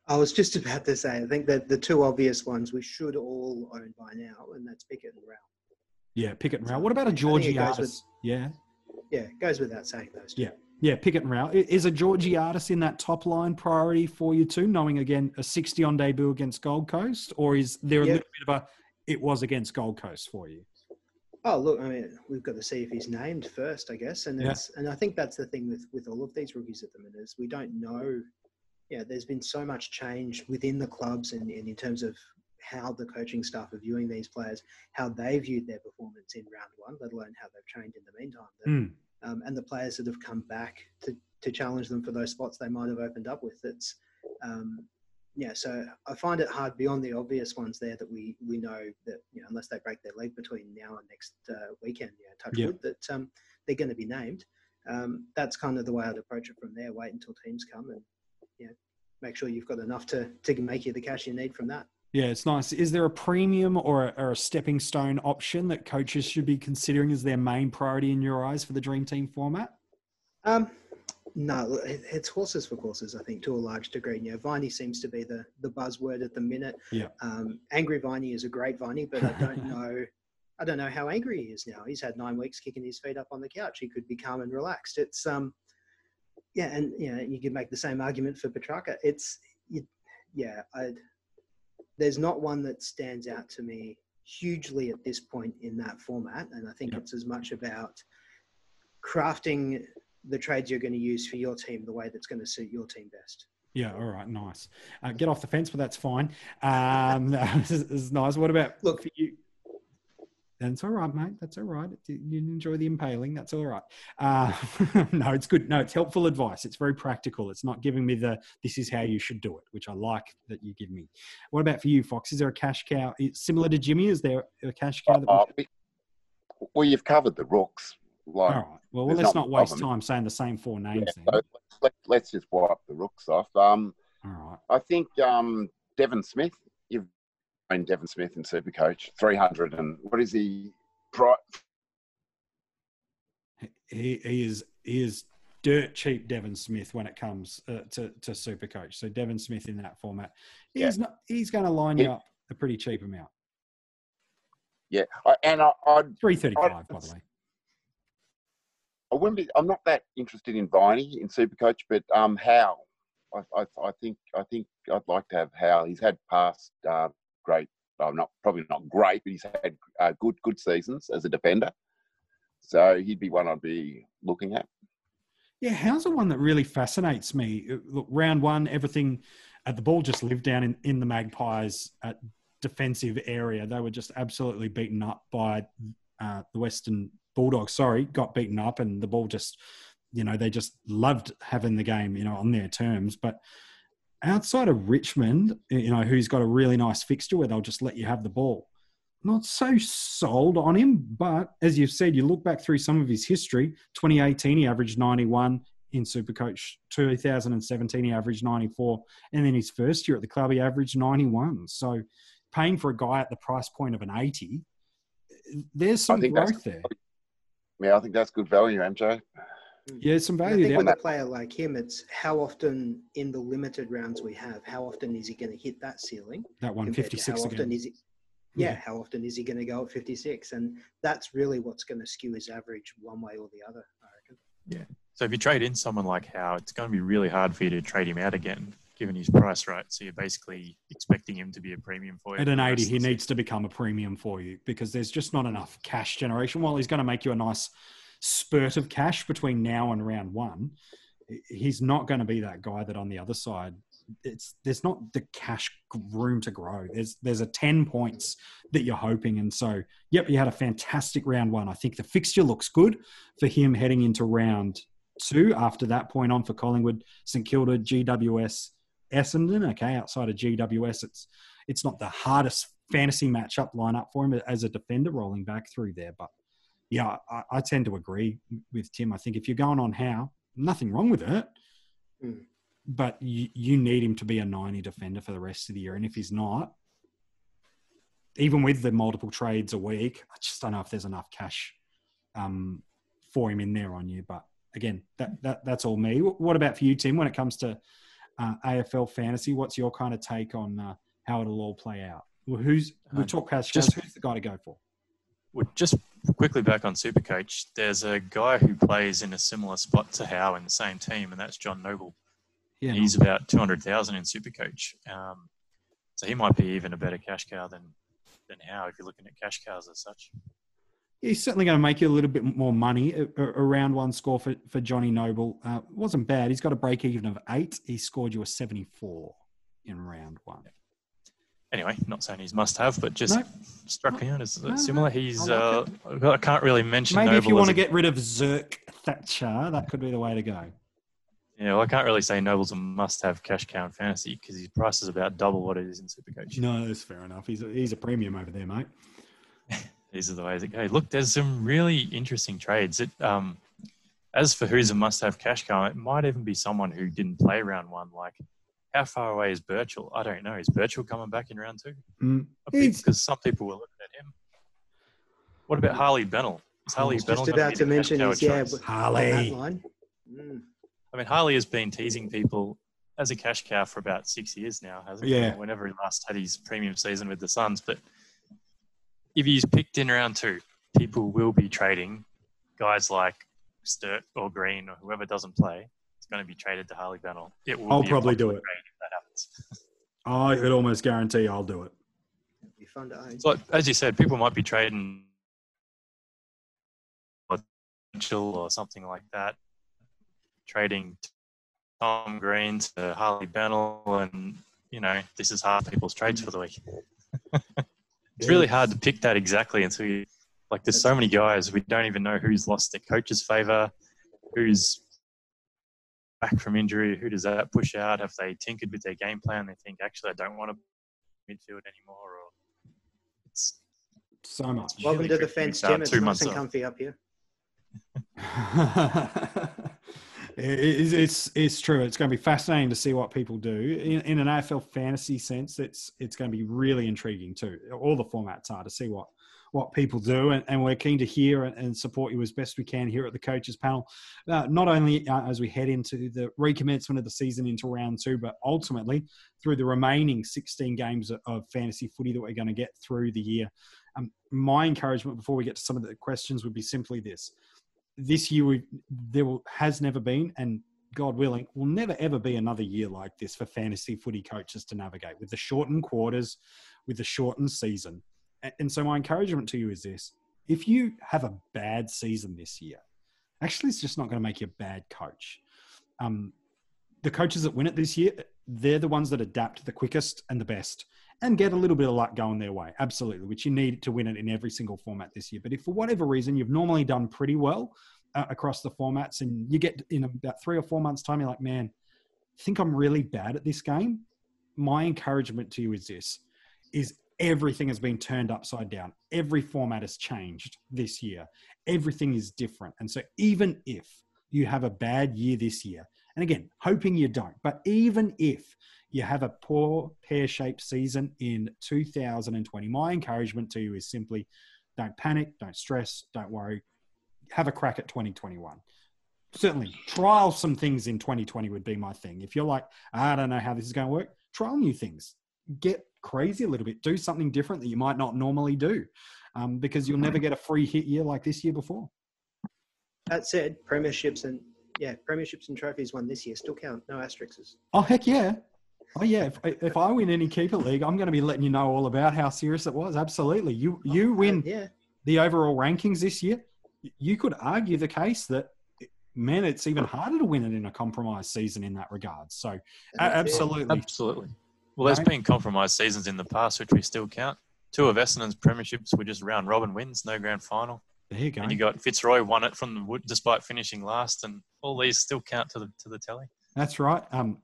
I was just about to say, I think that the two obvious ones we should all own by now, and that's Pickett and Rowell. Yeah, Pickett and Rowell. What about a think it Georgie goes with-? Yeah, Yeah, goes without saying those two. Yeah. yeah, Pickett and Rowell. Is a Georgiades in that top line priority for you too? Knowing again a 60 on debut against Gold Coast, or is there a Yeah. little bit of a it was against Gold Coast for you? Oh, look, I mean, we've got to see if he's named first, I guess, and Yeah. and I think that's the thing with with all of these rookies at the minute is we don't know. Yeah, there's been so much change within the clubs and, and in terms of how the coaching staff are viewing these players, how they viewed their performance in round one, let alone how they've trained in the meantime. that- Mm. um, and the players that have come back to, to challenge them for those spots they might have opened up with. It's um, yeah. So I find it hard beyond the obvious ones there that we we know that you know unless they break their leg between now and next uh, weekend, yeah, touch Yeah. wood, that um, they're going to be named. Um, that's kind of the way I'd approach it from there. Wait until teams come and yeah, make sure you've got enough to to make you the cash you need from that. Yeah, it's nice. Is there a premium or a, or a stepping stone option that coaches should be considering as their main priority in your eyes for the Dream Team format? Um, no, it's horses for courses. I think to a large degree. You know, Viney seems to be the the buzzword at the minute. Yeah. Um, angry Viney is a great Viney, but I don't know. I don't know how angry he is now. He's had nine weeks kicking his feet up on the couch. He could be calm and relaxed. It's um, yeah, and you know, you could make the same argument for Petracca. It's you, yeah, I'd, there's not one that stands out to me hugely at this point in that format, and I think Yeah. it's as much about crafting the trades you're going to use for your team the way that's going to suit your team best. Yeah, all right, nice. Uh, get off the fence, but that's fine. Um, this, is, this is nice. What about Look- for you? That's all right, mate. That's all right. You enjoy the impaling. That's all right. Uh, no, it's good. No, it's helpful advice. It's very practical. It's not giving me the this is how you should do it, which I like that you give me. What about for you, Fox? Is there a cash cow It's similar to Jimmy? Is there a cash cow that? Uh, We, we- well, you've covered the rooks. Like, all right. Well, there's let's not waste problem. time saying the same four names. yeah, then. so let, let's just wipe the rooks off. Um, All right. I think um, Devon Smith. Known Devon Smith in Supercoach, three hundred and what is he? Pri- he, he is he is dirt cheap Devon Smith when it comes uh, to to super coach. So Devon Smith in that format, Yeah. he's not he's going to line you Yeah. up a pretty cheap amount. Yeah, I, and I, I, Three thirty five, by the way. I wouldn't be. I'm not that interested in Viney in Supercoach, but um, Howe. I, I, I think I think I'd like to have Howe. He's had past uh, great, well, not probably not great, but he's had uh, good good seasons as a defender. So he'd be one I'd be looking at. Yeah, Howe's the one that really fascinates me? Uh, Look, round one, everything at the ball just lived down in, in the Magpies at defensive area. They were just absolutely beaten up by uh, the Western Bulldogs. Sorry, got beaten up, and the ball just, you know, they just loved having the game, you know, on their terms. But outside of Richmond, you know, who's got a really nice fixture where they'll just let you have the ball. Not so sold on him, but as you've said, you look back through some of his history. 2018, he averaged 91 in Supercoach. 2017, he averaged 94, and then his first year at the club, he averaged 91. So, paying for a guy at the price point of an 80, there's some growth there. Yeah, I think that's good value, MJ. Yeah, some And I value think there. with a player like him, it's how often in the limited rounds we have, how often is he going to hit that ceiling? That one, compared to 56 how often again. is he? Yeah, Yeah. how often is he going to go at 56? And that's really what's going to skew his average one way or the other, I reckon. Yeah. So if you trade in someone like Howe, it's going to be really hard for you to trade him out again, given his price, right? So you're basically expecting him to be a premium for you. At an 80, he needs to become a premium for you because there's just not enough cash generation. While he's going to make you a nice spurt of cash between now and round one, he's not going to be that guy that on the other side it's there's not the cash room to grow. There's there's a ten points that you're hoping, and so yep, you had a fantastic round one. I think the fixture looks good for him heading into round two. After that point on for Collingwood, St Kilda, GWS, Essendon. Okay, outside of GWS, it's it's not the hardest fantasy matchup lineup for him as a defender rolling back through there, but yeah, I, I tend to agree with Tim. I think if you're going on Howe, nothing wrong with it. Mm but you, you need him to be a 90 defender for the rest of the year. And if he's not, even with the multiple trades a week, I just don't know if there's enough cash um, for him in there on you. But again, that, that that's all me. What about for you, Tim, when it comes to uh, AFL fantasy? What's your kind of take on uh, how it'll all play out? Well, who's we talk cash? Just who's the guy to go for? Well, just quickly back on Supercoach, there's a guy who plays in a similar spot to Howe in the same team, and that's John Noble. Yeah, he's about two hundred thousand in Supercoach, um, so he might be even a better cash cow than than Howe if you're looking at cash cows as such. He's certainly going to make you a little bit more money. Around one score for, for Johnny Noble uh, wasn't bad. He's got a break even of eight. He scored you a 74 in round one. Anyway, not saying he's must have, but just struck me as no, similar. He's, I, like uh, I can't really mention. Maybe Noble if you want to get rid of Zerk Thatcher, that could be the way to go. Yeah, well, I can't really say Noble's a must-have cash cow in fantasy because his price is about double what it is in Supercoach. No, that's fair enough. He's a, he's a premium over there, mate. These are the ways it goes. Look, there's some really interesting trades. It, um, as for who's a must-have cash cow, it might even be someone who didn't play round one. Like, how far away is Birchall? I don't know. Is Birchall coming back in round two? Mm, because some people were looking at him. What about Harley Bennell? Is Harley Bennell just about to mention his yeah, Harley. Mm. I mean, Harley has been teasing people as a cash cow for about six years now, hasn't he? Yeah. Whenever he last had his premium season with the Suns. But if he's picked in round two, people will be trading guys like Sturt or Green or whoever doesn't play. It's going to be traded to Harley Bennell. It will I'll probably do it. If that happens. I could almost guarantee I'll do it. It'd be fun to own. So, as you said, people might be trading or something like that trading Tom Green to Harley Bennell, and you know this is half people's trades for the week. it's really hard to pick that exactly until you like. There's so many guys we don't even know who's lost their coach's favor, who's back from injury, who does that push out? Have they tinkered with their game plan? They think actually I don't want to midfield anymore, or it's so much. Welcome to the fence, Tim. It's nice and comfy up here. It's, it's, it's true. It's going to be fascinating to see what people do in, in, an AFL fantasy sense. It's it's going to be really intriguing too. All the formats are to see what what people do, and, and we're keen to hear and, support you as best we can here at the coaches panel. Uh, not only uh, as we head into the recommencement of the season into round two, but ultimately through the remaining 16 games of, of fantasy footy that we're going to get through the year. Um, my encouragement before we get to some of the questions would be simply this this year we, there will, has never been, and God willing, will never ever be another year like this for fantasy footy coaches to navigate with the shortened quarters, with the shortened season. And so, my encouragement to you is this if you have a bad season this year, actually, it's just not going to make you a bad coach. Um, the coaches that win it this year, they're the ones that adapt the quickest and the best and get a little bit of luck going their way. Absolutely, which you need to win it in every single format this year. But if for whatever reason you've normally done pretty well uh, across the formats and you get in about three or four months' time, you're like, man, I think I'm really bad at this game. My encouragement to you is this is everything has been turned upside down. Every format has changed this year. Everything is different. And so even if you have a bad year this year, and again, hoping you don't, but even if you have a poor pear shaped season in 2020. My encouragement to you is simply don't panic, don't stress, don't worry. Have a crack at 2021. Certainly, trial some things in 2020 would be my thing. If you're like, ah, I don't know how this is going to work, trial new things. Get crazy a little bit. Do something different that you might not normally do um, because you'll never get a free hit year like this year before. That said, premierships and yeah, premierships and trophies won this year still count. No asterisks. Oh heck yeah! Oh yeah! If, if I win any keeper league, I'm going to be letting you know all about how serious it was. Absolutely, you you win Uh, yeah. the overall rankings this year. You could argue the case that man, it's even harder to win it in a compromised season in that regard. So, a- That's it. absolutely. Well, there's Right. been compromised seasons in the past, which we still count. Two of Essendon's premierships were just round robin wins, no grand final. There you go. And you got Fitzroy won it from the wood despite finishing last, and all these still count to the to the tally. That's right. Um,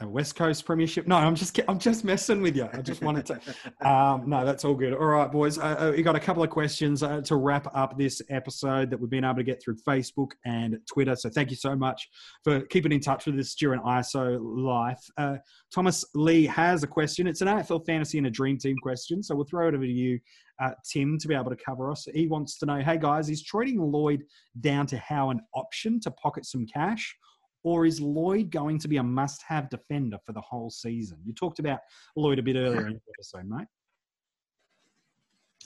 a West Coast Premiership. No, I'm just I'm just messing with you. I just wanted to. Um, no, that's all good. All right, boys. Uh, uh, we got a couple of questions uh, to wrap up this episode that we've been able to get through Facebook and Twitter. So thank you so much for keeping in touch with us during ISO life. Uh, Thomas Lee has a question. It's an AFL fantasy and a dream team question. So we'll throw it over to you, uh, Tim, to be able to cover us. He wants to know, hey guys, is trading Lloyd down to Howe an option to pocket some cash? Or is Lloyd going to be a must have defender for the whole season? You talked about Lloyd a bit earlier in the episode, mate.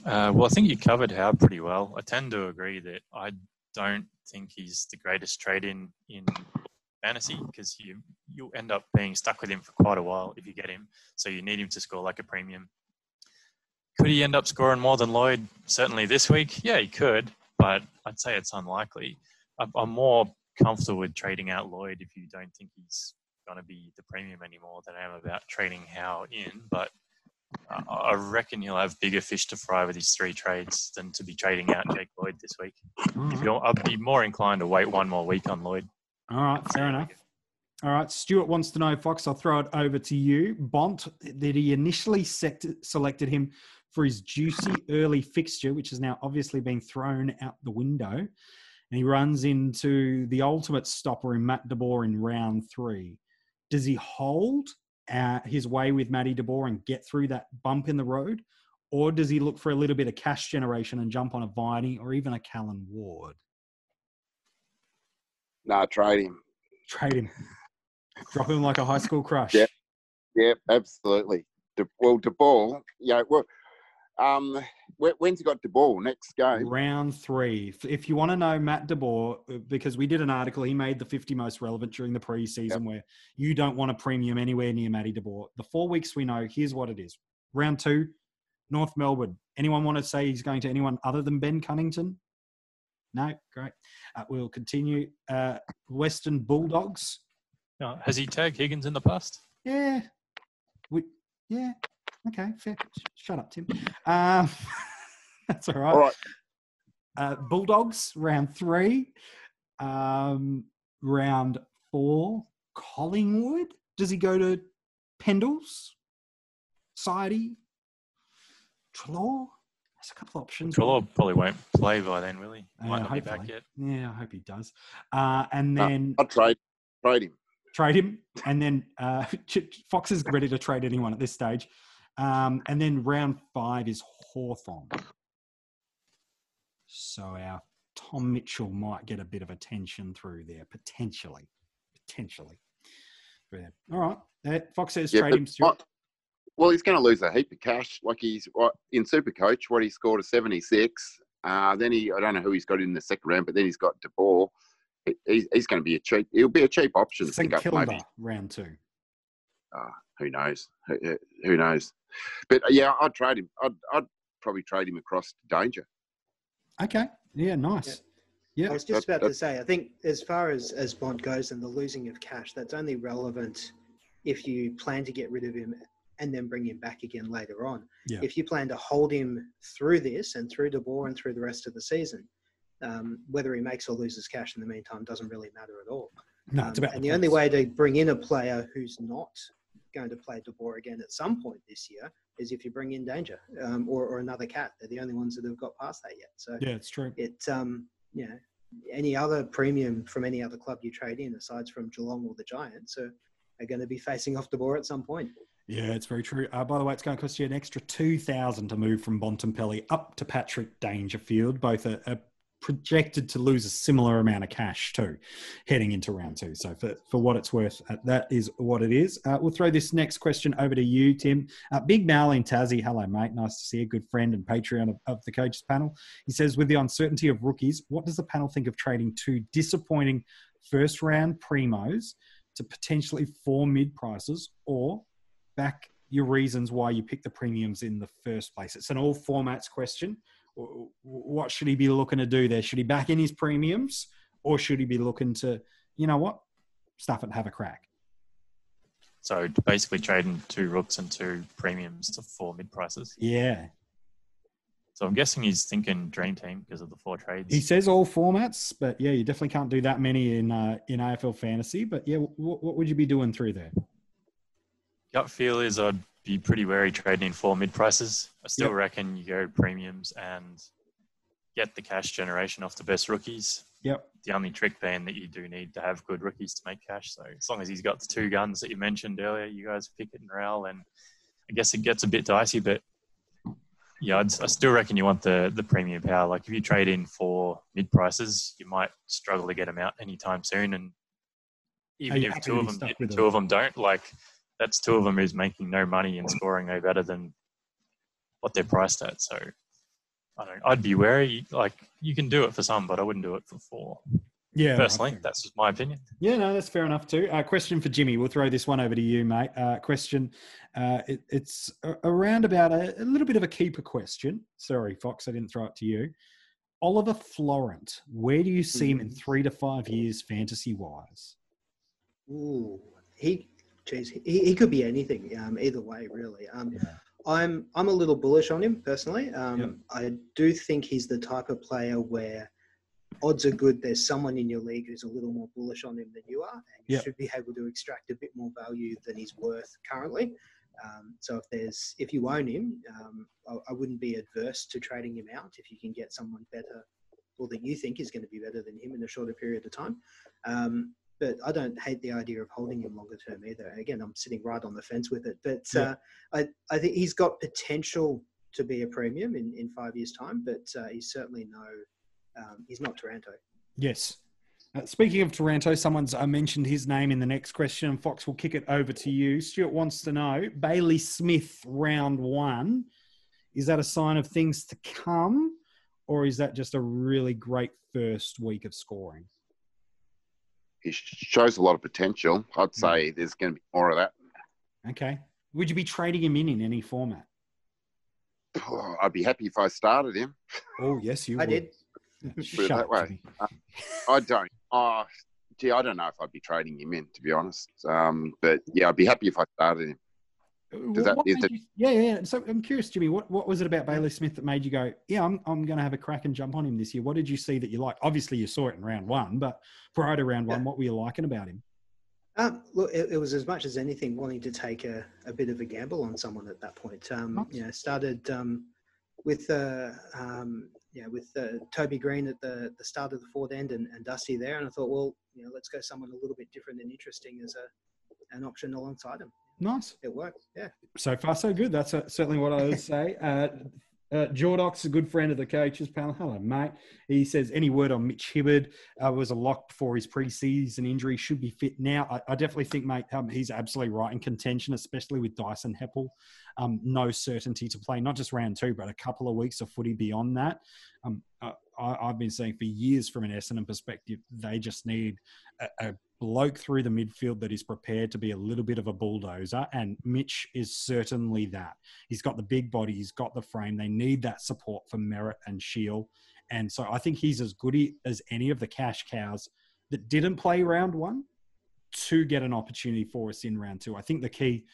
Uh, well, I think you covered Howe pretty well. I tend to agree that I don't think he's the greatest trade in in fantasy because you you'll end up being stuck with him for quite a while if you get him. So you need him to score like a premium. Could he end up scoring more than Lloyd? Certainly this week, yeah, he could, but I'd say it's unlikely. I'm, I'm more comfortable with trading out Lloyd if you don't think he's going to be the premium anymore than I am about trading Howe in. But uh, I reckon he'll have bigger fish to fry with his three trades than to be trading out Jake Lloyd this week. If you're, I'd be more inclined to wait one more week on Lloyd. All right, fair enough. All right, Stuart wants to know, Fox. I'll throw it over to you. Bont that he initially sect- selected him for his juicy early fixture, which has now obviously been thrown out the window, and he runs into the ultimate stopper in Matt De Boer in round three. Does he hold uh, his way with Matty De Boer and get through that bump in the road, or does he look for a little bit of cash generation and jump on a Viney or even a Callan Ward? Nah, trade him. Trade him. Drop him like a high school crush. Yeah. Yeah, absolutely. De, well, De Ball, yeah. Well, um, when's he got De Ball? Next game. Round three. If- If you want to know Matt De Boer, uh, because we did an article, he made the 50 most relevant during the preseason where you don't want a premium anywhere near Matty De Boer. The four weeks we know, here's what it is. Round two, North Melbourne. Anyone want to say he's going to anyone other than Ben Cunnington? No? Great. Uh, we'll continue. Uh, Western Bulldogs. Has he tagged Higgins in the past? Yeah. We, yeah. Okay. Fair. Shut up, Tim. Um, that's all right. All right. Uh, Bulldogs, round three. Um, round four, Collingwood. Does he go to Pendles? Sidey? Treloar? There's a couple of options. Treloar probably won't play by then, will he? Uh, Might not be back yet. Yeah, I hope he does. Uh, and No, then I'll trade trade him. trade him, and then uh, Ch- Ch- Fox is ready to trade anyone at this stage. Um, and then round five is Hawthorn. So our Tom Mitchell might get a bit of attention through there, potentially. Potentially. There. All right. Fox says Yeah, trade him, what- well, he's going to lose a heap of cash. Like he's in Super Coach, what he scored a 76. Uh, then he, I don't know who he's got in the second round, but then he's got De Boer. He, he's, he's going to be a cheap. He'll be a cheap option to St. Kilda, Maybe round two. uh, who knows? Who- who knows? But uh, yeah, I'd trade him. I'd, I'd probably trade him across to Danger. Okay. Yeah, nice. Yeah. I was just That- about to say, I think as far as as Bont goes and the losing of cash, that's only relevant if you plan to get rid of him and then bring him back again later on. Yeah. If you plan to hold him through this and through De Boer and through the rest of the season, um, whether he makes or loses cash in the meantime doesn't really matter at all. No, it's Um, about and the the only way to bring in a player who's not going to play De Boer again at some point this year is if you bring in Danger um, or, or another cat. They're the only ones that have got past that yet. So Yeah, it's true. it um you know any other premium from any other club you trade in aside from Geelong or the Giants are, are going to be facing off De Boer at some point. Yeah, it's very true. Uh, by the way, it's going to cost you an extra two thousand to move from Bontempelli up to Patrick Dangerfield, both a, a projected to lose a similar amount of cash too, heading into round two. So for, for what it's worth, uh, that is what it is. Uh, we'll throw this next question over to you, Tim. Uh, Big Mal in Tassie, hello mate, nice to see a good friend and Patreon of, of the coaches panel. He says, with the uncertainty of rookies, what does the panel think of trading two disappointing first round primos to potentially four mid prices or back your reasons why you picked the premiums in the first place? It's an all formats question what should he be looking to do there? Should he back in his premiums or should he be looking to, you know what, stuff it and have a crack? So basically trading two rooks and two premiums to four mid prices. Yeah. So I'm guessing he's thinking dream team because of the four trades. He says all formats, but yeah, you definitely can't do that many in uh, in AFL fantasy. But yeah, what, what would you be doing through there? Gut feel is I'd be pretty wary trading in four mid prices. I still Yep. reckon you go premiums and get the cash generation off the best rookies. Yep. The only trick being that you do need to have good rookies to make cash. So as long as he's got the two guns that you mentioned earlier, you guys Pickett and Rowell, and I guess it gets a bit dicey, but yeah, I'd, I still reckon you want the the premium power. Like if you trade in for mid prices, you might struggle to get them out anytime soon, and even if two of them stuck hit, with two them? of them don't, like that's two of them who's making no money and scoring no better than what they're priced at. So I don't. I'd be wary. Like you can do it for some, but I wouldn't do it for four. Yeah. Personally, okay. that's just my opinion. Yeah, no, that's fair enough too. Uh, question for Jimmy. We'll throw this one over to you, mate. Uh, question. Uh, it, it's around about a, a little bit of a keeper question. Sorry, Fox, I didn't throw it to you. Oliver Florent, where do you see him in Mhm. three to five years, fantasy wise? Ooh, he, geez, he, he could be anything. Um, either way, really. Um, Yeah. I'm I'm a little bullish on him personally. Um, Yep. I do think he's the type of player where odds are good. There's someone in your league who's a little more bullish on him than you are, and you Yep. should be able to extract a bit more value than he's worth currently. Um, so if there's if you own him, um, I, I wouldn't be adverse to trading him out if you can get someone better or that you think is going to be better than him in a shorter period of time. Um, but I don't hate the idea of holding him longer term either. Again, I'm sitting right on the fence with it, but Yeah. uh, I, I think he's got potential to be a premium in, in five years' time, but uh, he's certainly no, um, he's not Taranto. Yes. Uh, speaking of Taranto, someone's uh, mentioned his name in the next question, and Fox will kick it over to you. Stuart wants to know Bailey Smith, round one. Is that a sign of things to come, or is that just a really great first week of scoring? He shows a lot of potential. I'd say there's going to be more of that. Okay. Would you be trading him in in any format? I'd be happy if I started him. Oh, yes, you I would. did. Shut that up, way. Jimmy. I don't. Oh, gee, I don't know if I'd be trading him in, to be honest. Um, but yeah, I'd be happy if I started him. What- that- what is it- you- yeah, yeah, yeah. So I'm curious, Jimmy. What, what was it about Bailey Smith that made you go, "Yeah, I'm I'm going to have a crack and jump on him this year"? What did you see that you liked? Obviously, you saw it in round one, but prior to round one, what were you liking about him? Um, look, it, it was as much as anything wanting to take a, a bit of a gamble on someone at that point. Um, Nice. you know, started um, with uh, um, yeah with uh, Toby Greene at the, the start of the fourth end and, and Dusty there, and I thought, well, you know, let's go someone a little bit different and interesting as a an option alongside him. Nice. It works. yeah. So far, so good. That's uh, certainly what I would say. Uh, uh, Jordox, a good friend of the coaches panel. Hello, mate. He says, any word on Mitch Hibberd uh, was a lock before his preseason injury. Should be fit now. I, I definitely think, mate, um, he's absolutely right in contention, especially with Dyson Heppell. Um, no certainty to play, not just round two, but a couple of weeks of footy beyond that. Um, uh, I, I've been saying for years from an Essendon perspective, they just need a, a bloke through the midfield that is prepared to be a little bit of a bulldozer, and Mitch is certainly that. He's got the big body, he's got the frame. They need that support for Merrett and Shiel, and so I think he's as good as any of the cash cows that didn't play round one to get an opportunity for us in round two. I think the key.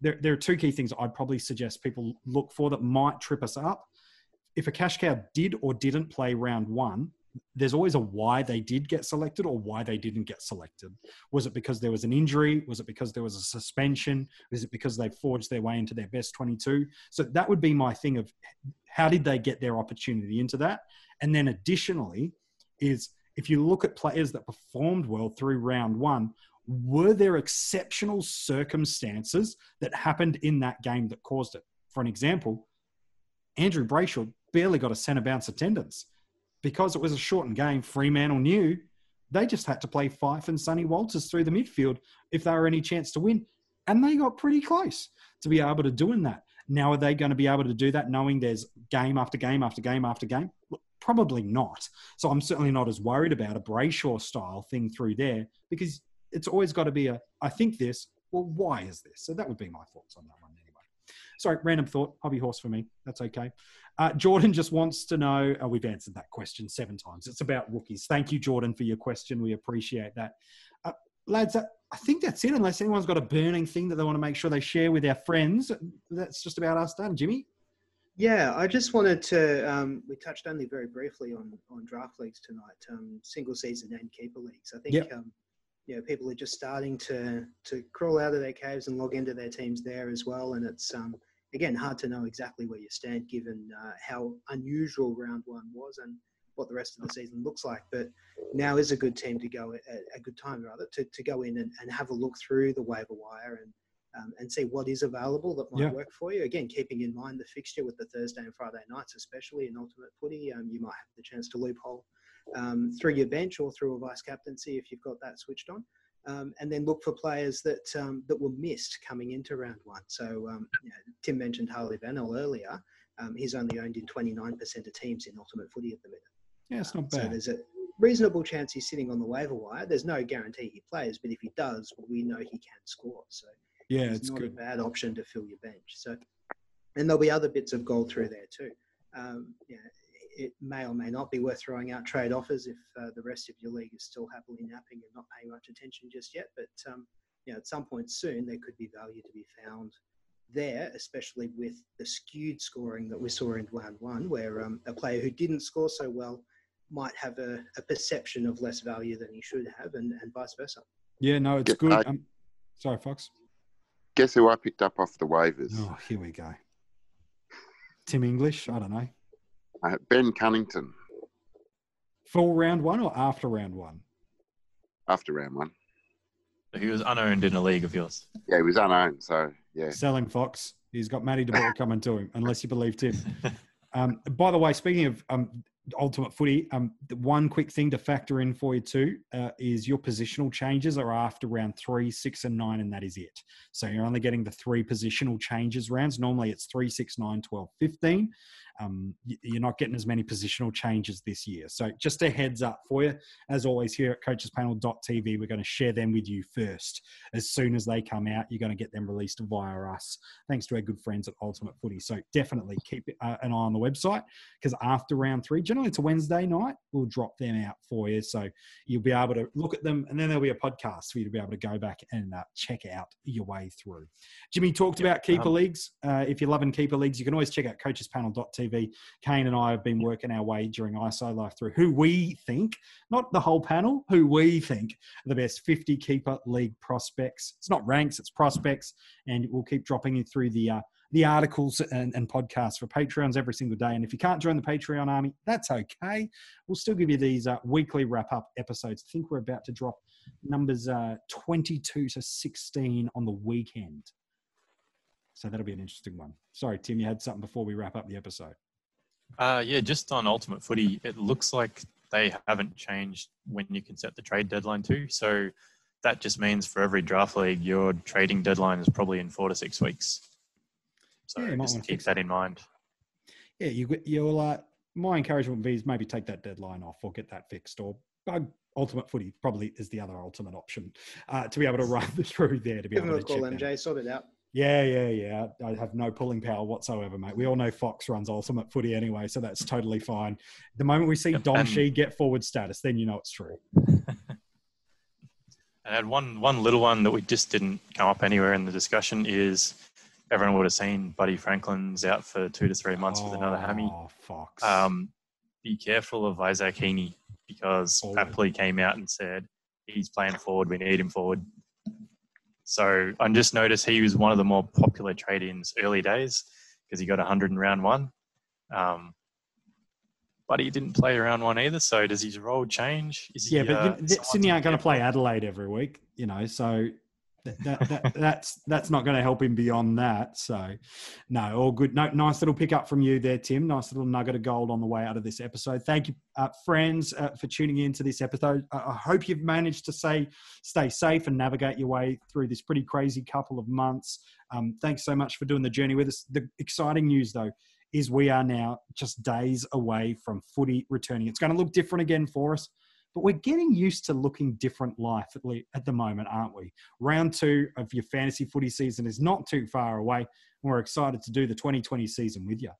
There, there are two key things I'd probably suggest people look for that might trip us up. If a cash cow did or didn't play round one, there's always a why they did get selected or why they didn't get selected. Was it because there was an injury? Was it because there was a suspension? Was it because they forged their way into their best 22? So that would be my thing of how did they get their opportunity into that? And then additionally, is if you look at players that performed well through round one, were there exceptional circumstances that happened in that game that caused it? For an example, Andrew Brayshaw barely got a centre bounce attendance because it was a shortened game, Fremantle knew they just had to play Fyfe and Sonny Walters through the midfield if they were any chance to win. And they got pretty close to be able to doing that. Now, are they going to be able to do that knowing there's game after game after game after game? Probably not. So I'm certainly not as worried about a Brayshaw style thing through there because it's always got to be a, I think this, well, why is this? So that would be my thoughts on that one. Sorry, random thought, hobby horse for me. That's okay. Uh, Jordan just wants to know. Oh, we've answered that question seven times. It's about rookies. Thank you, Jordan, for your question. We appreciate that. Uh, lads, uh, I think that's it. Unless anyone's got a burning thing that they want to make sure they share with our friends, that's just about us done. Jimmy? Yeah, I just wanted to. Um, we touched only very briefly on on draft leagues tonight, um, single season and keeper leagues. I think yep. um, you know people are just starting to to crawl out of their caves and log into their teams there as well, and it's um, again hard to know exactly where you stand given uh, how unusual round one was and what the rest of the season looks like. But now is a good team to go a, good time rather to, to go in and, and have a look through the waiver wire and um, and see what is available that might yeah. work for you. Again, keeping in mind the fixture with the Thursday and Friday nights, especially in Ultimate Footy, um, you might have the chance to loophole um, through your bench or through a vice captaincy if you've got that switched on um, and then look for players that um, that were missed coming into round one. So um, you know, Tim mentioned Harley Bennell earlier. Um, he's only owned in 29% of teams in Ultimate Footy at the minute. Yeah, it's not bad. So there's a reasonable chance he's sitting on the waiver wire. There's no guarantee he plays, but if he does, we know he can score. So yeah, it's not good. a bad option to fill your bench. So and there'll be other bits of gold through there too. Um, yeah, it may or may not be worth throwing out trade offers if uh, the rest of your league is still happily napping and not paying much attention just yet. But um, you know, at some point soon, there could be value to be found there, especially with the skewed scoring that we saw in round one, where um, a player who didn't score so well might have a, a, perception of less value than he should have, and, and vice versa. Yeah, no, it's good. Um, sorry, Fox. Guess who I picked up off the waivers? Oh, here we go. Tim English. I don't know. Uh, ben Cunnington. Full round one or after round one? After round one. He was unowned in a league of yours. Yeah, he was unowned. So yeah. Selling Fox. He's got Matty De Boer coming to him, unless you believe Tim. Um, by the way, speaking of um, ultimate footy, um, one quick thing to factor in for you too uh, is your positional changes are after round three, six, and nine, and that is it. So you're only getting the three positional changes rounds. Normally it's three, six, nine, 12, 15 um, you're not getting as many positional changes this year. So just a heads up for you. As always, here at coachespanel.tv, we're going to share them with you first. As soon as they come out, you're going to get them released via us, thanks to our good friends at Ultimate Footy. So definitely keep uh, an eye on the website because after round three, generally it's a Wednesday night, we'll drop them out for you. So you'll be able to look at them and then there'll be a podcast for you to be able to go back and uh, check out your way through. Jimmy talked about keeper um, leagues. Uh, if you're loving keeper leagues, you can always check out coachespanel.tv TV. Kane and I have been working our way during ISO Life through who we think, not the whole panel, who we think are the best 50 keeper league prospects. It's not ranks, it's prospects. And we'll keep dropping you through the uh, the articles and, and, podcasts for Patreons every single day. And if you can't join the Patreon army, that's okay. We'll still give you these uh, weekly wrap up episodes. I think we're about to drop numbers uh, 22 to 16 on the weekend. So that'll be an interesting one. Sorry, Tim, you had something before we wrap up the episode. Uh, yeah, just on Ultimate Footy, it looks like they haven't changed when you can set the trade deadline to. So that just means for every draft league, your trading deadline is probably in four to six weeks. So yeah, just keep that in mind. Yeah, you you'll. Uh, my encouragement would be is maybe take that deadline off or get that fixed, or uh, Ultimate Footy probably is the other ultimate option uh, to be able to run through there to be Give able to call MJ, sort it out. Yeah, yeah, yeah. I have no pulling power whatsoever, mate. We all know Fox runs ultimate footy anyway, so that's totally fine. The moment we see Dom Sheed get forward status, then you know it's true. I had one one little one that we just didn't come up anywhere in the discussion is everyone would have seen Buddy Franklin's out for two to three months oh, with another hammy. Oh, Fox. Um, be careful of Isaac Heaney because oh. Papley came out and said he's playing forward. We need him forward. So I just noticed he was one of the more popular trade-ins early days because he got 100 in round one. Um, but he didn't play round one either. So does his role change? Is yeah, he, but uh, Sydney aren't going to play Adelaide every week, you know. So that, that, that's that's not going to help him beyond that. So, no, all good. No, nice little pick up from you there, Tim. Nice little nugget of gold on the way out of this episode. Thank you, uh, friends, uh, for tuning in to this episode. I hope you've managed to say stay safe and navigate your way through this pretty crazy couple of months. Um, thanks so much for doing the journey with us. The exciting news, though, is we are now just days away from footy returning. It's going to look different again for us but we're getting used to looking different life at, le- at the moment, aren't we? Round two of your fantasy footy season is not too far away. And we're excited to do the 2020 season with you.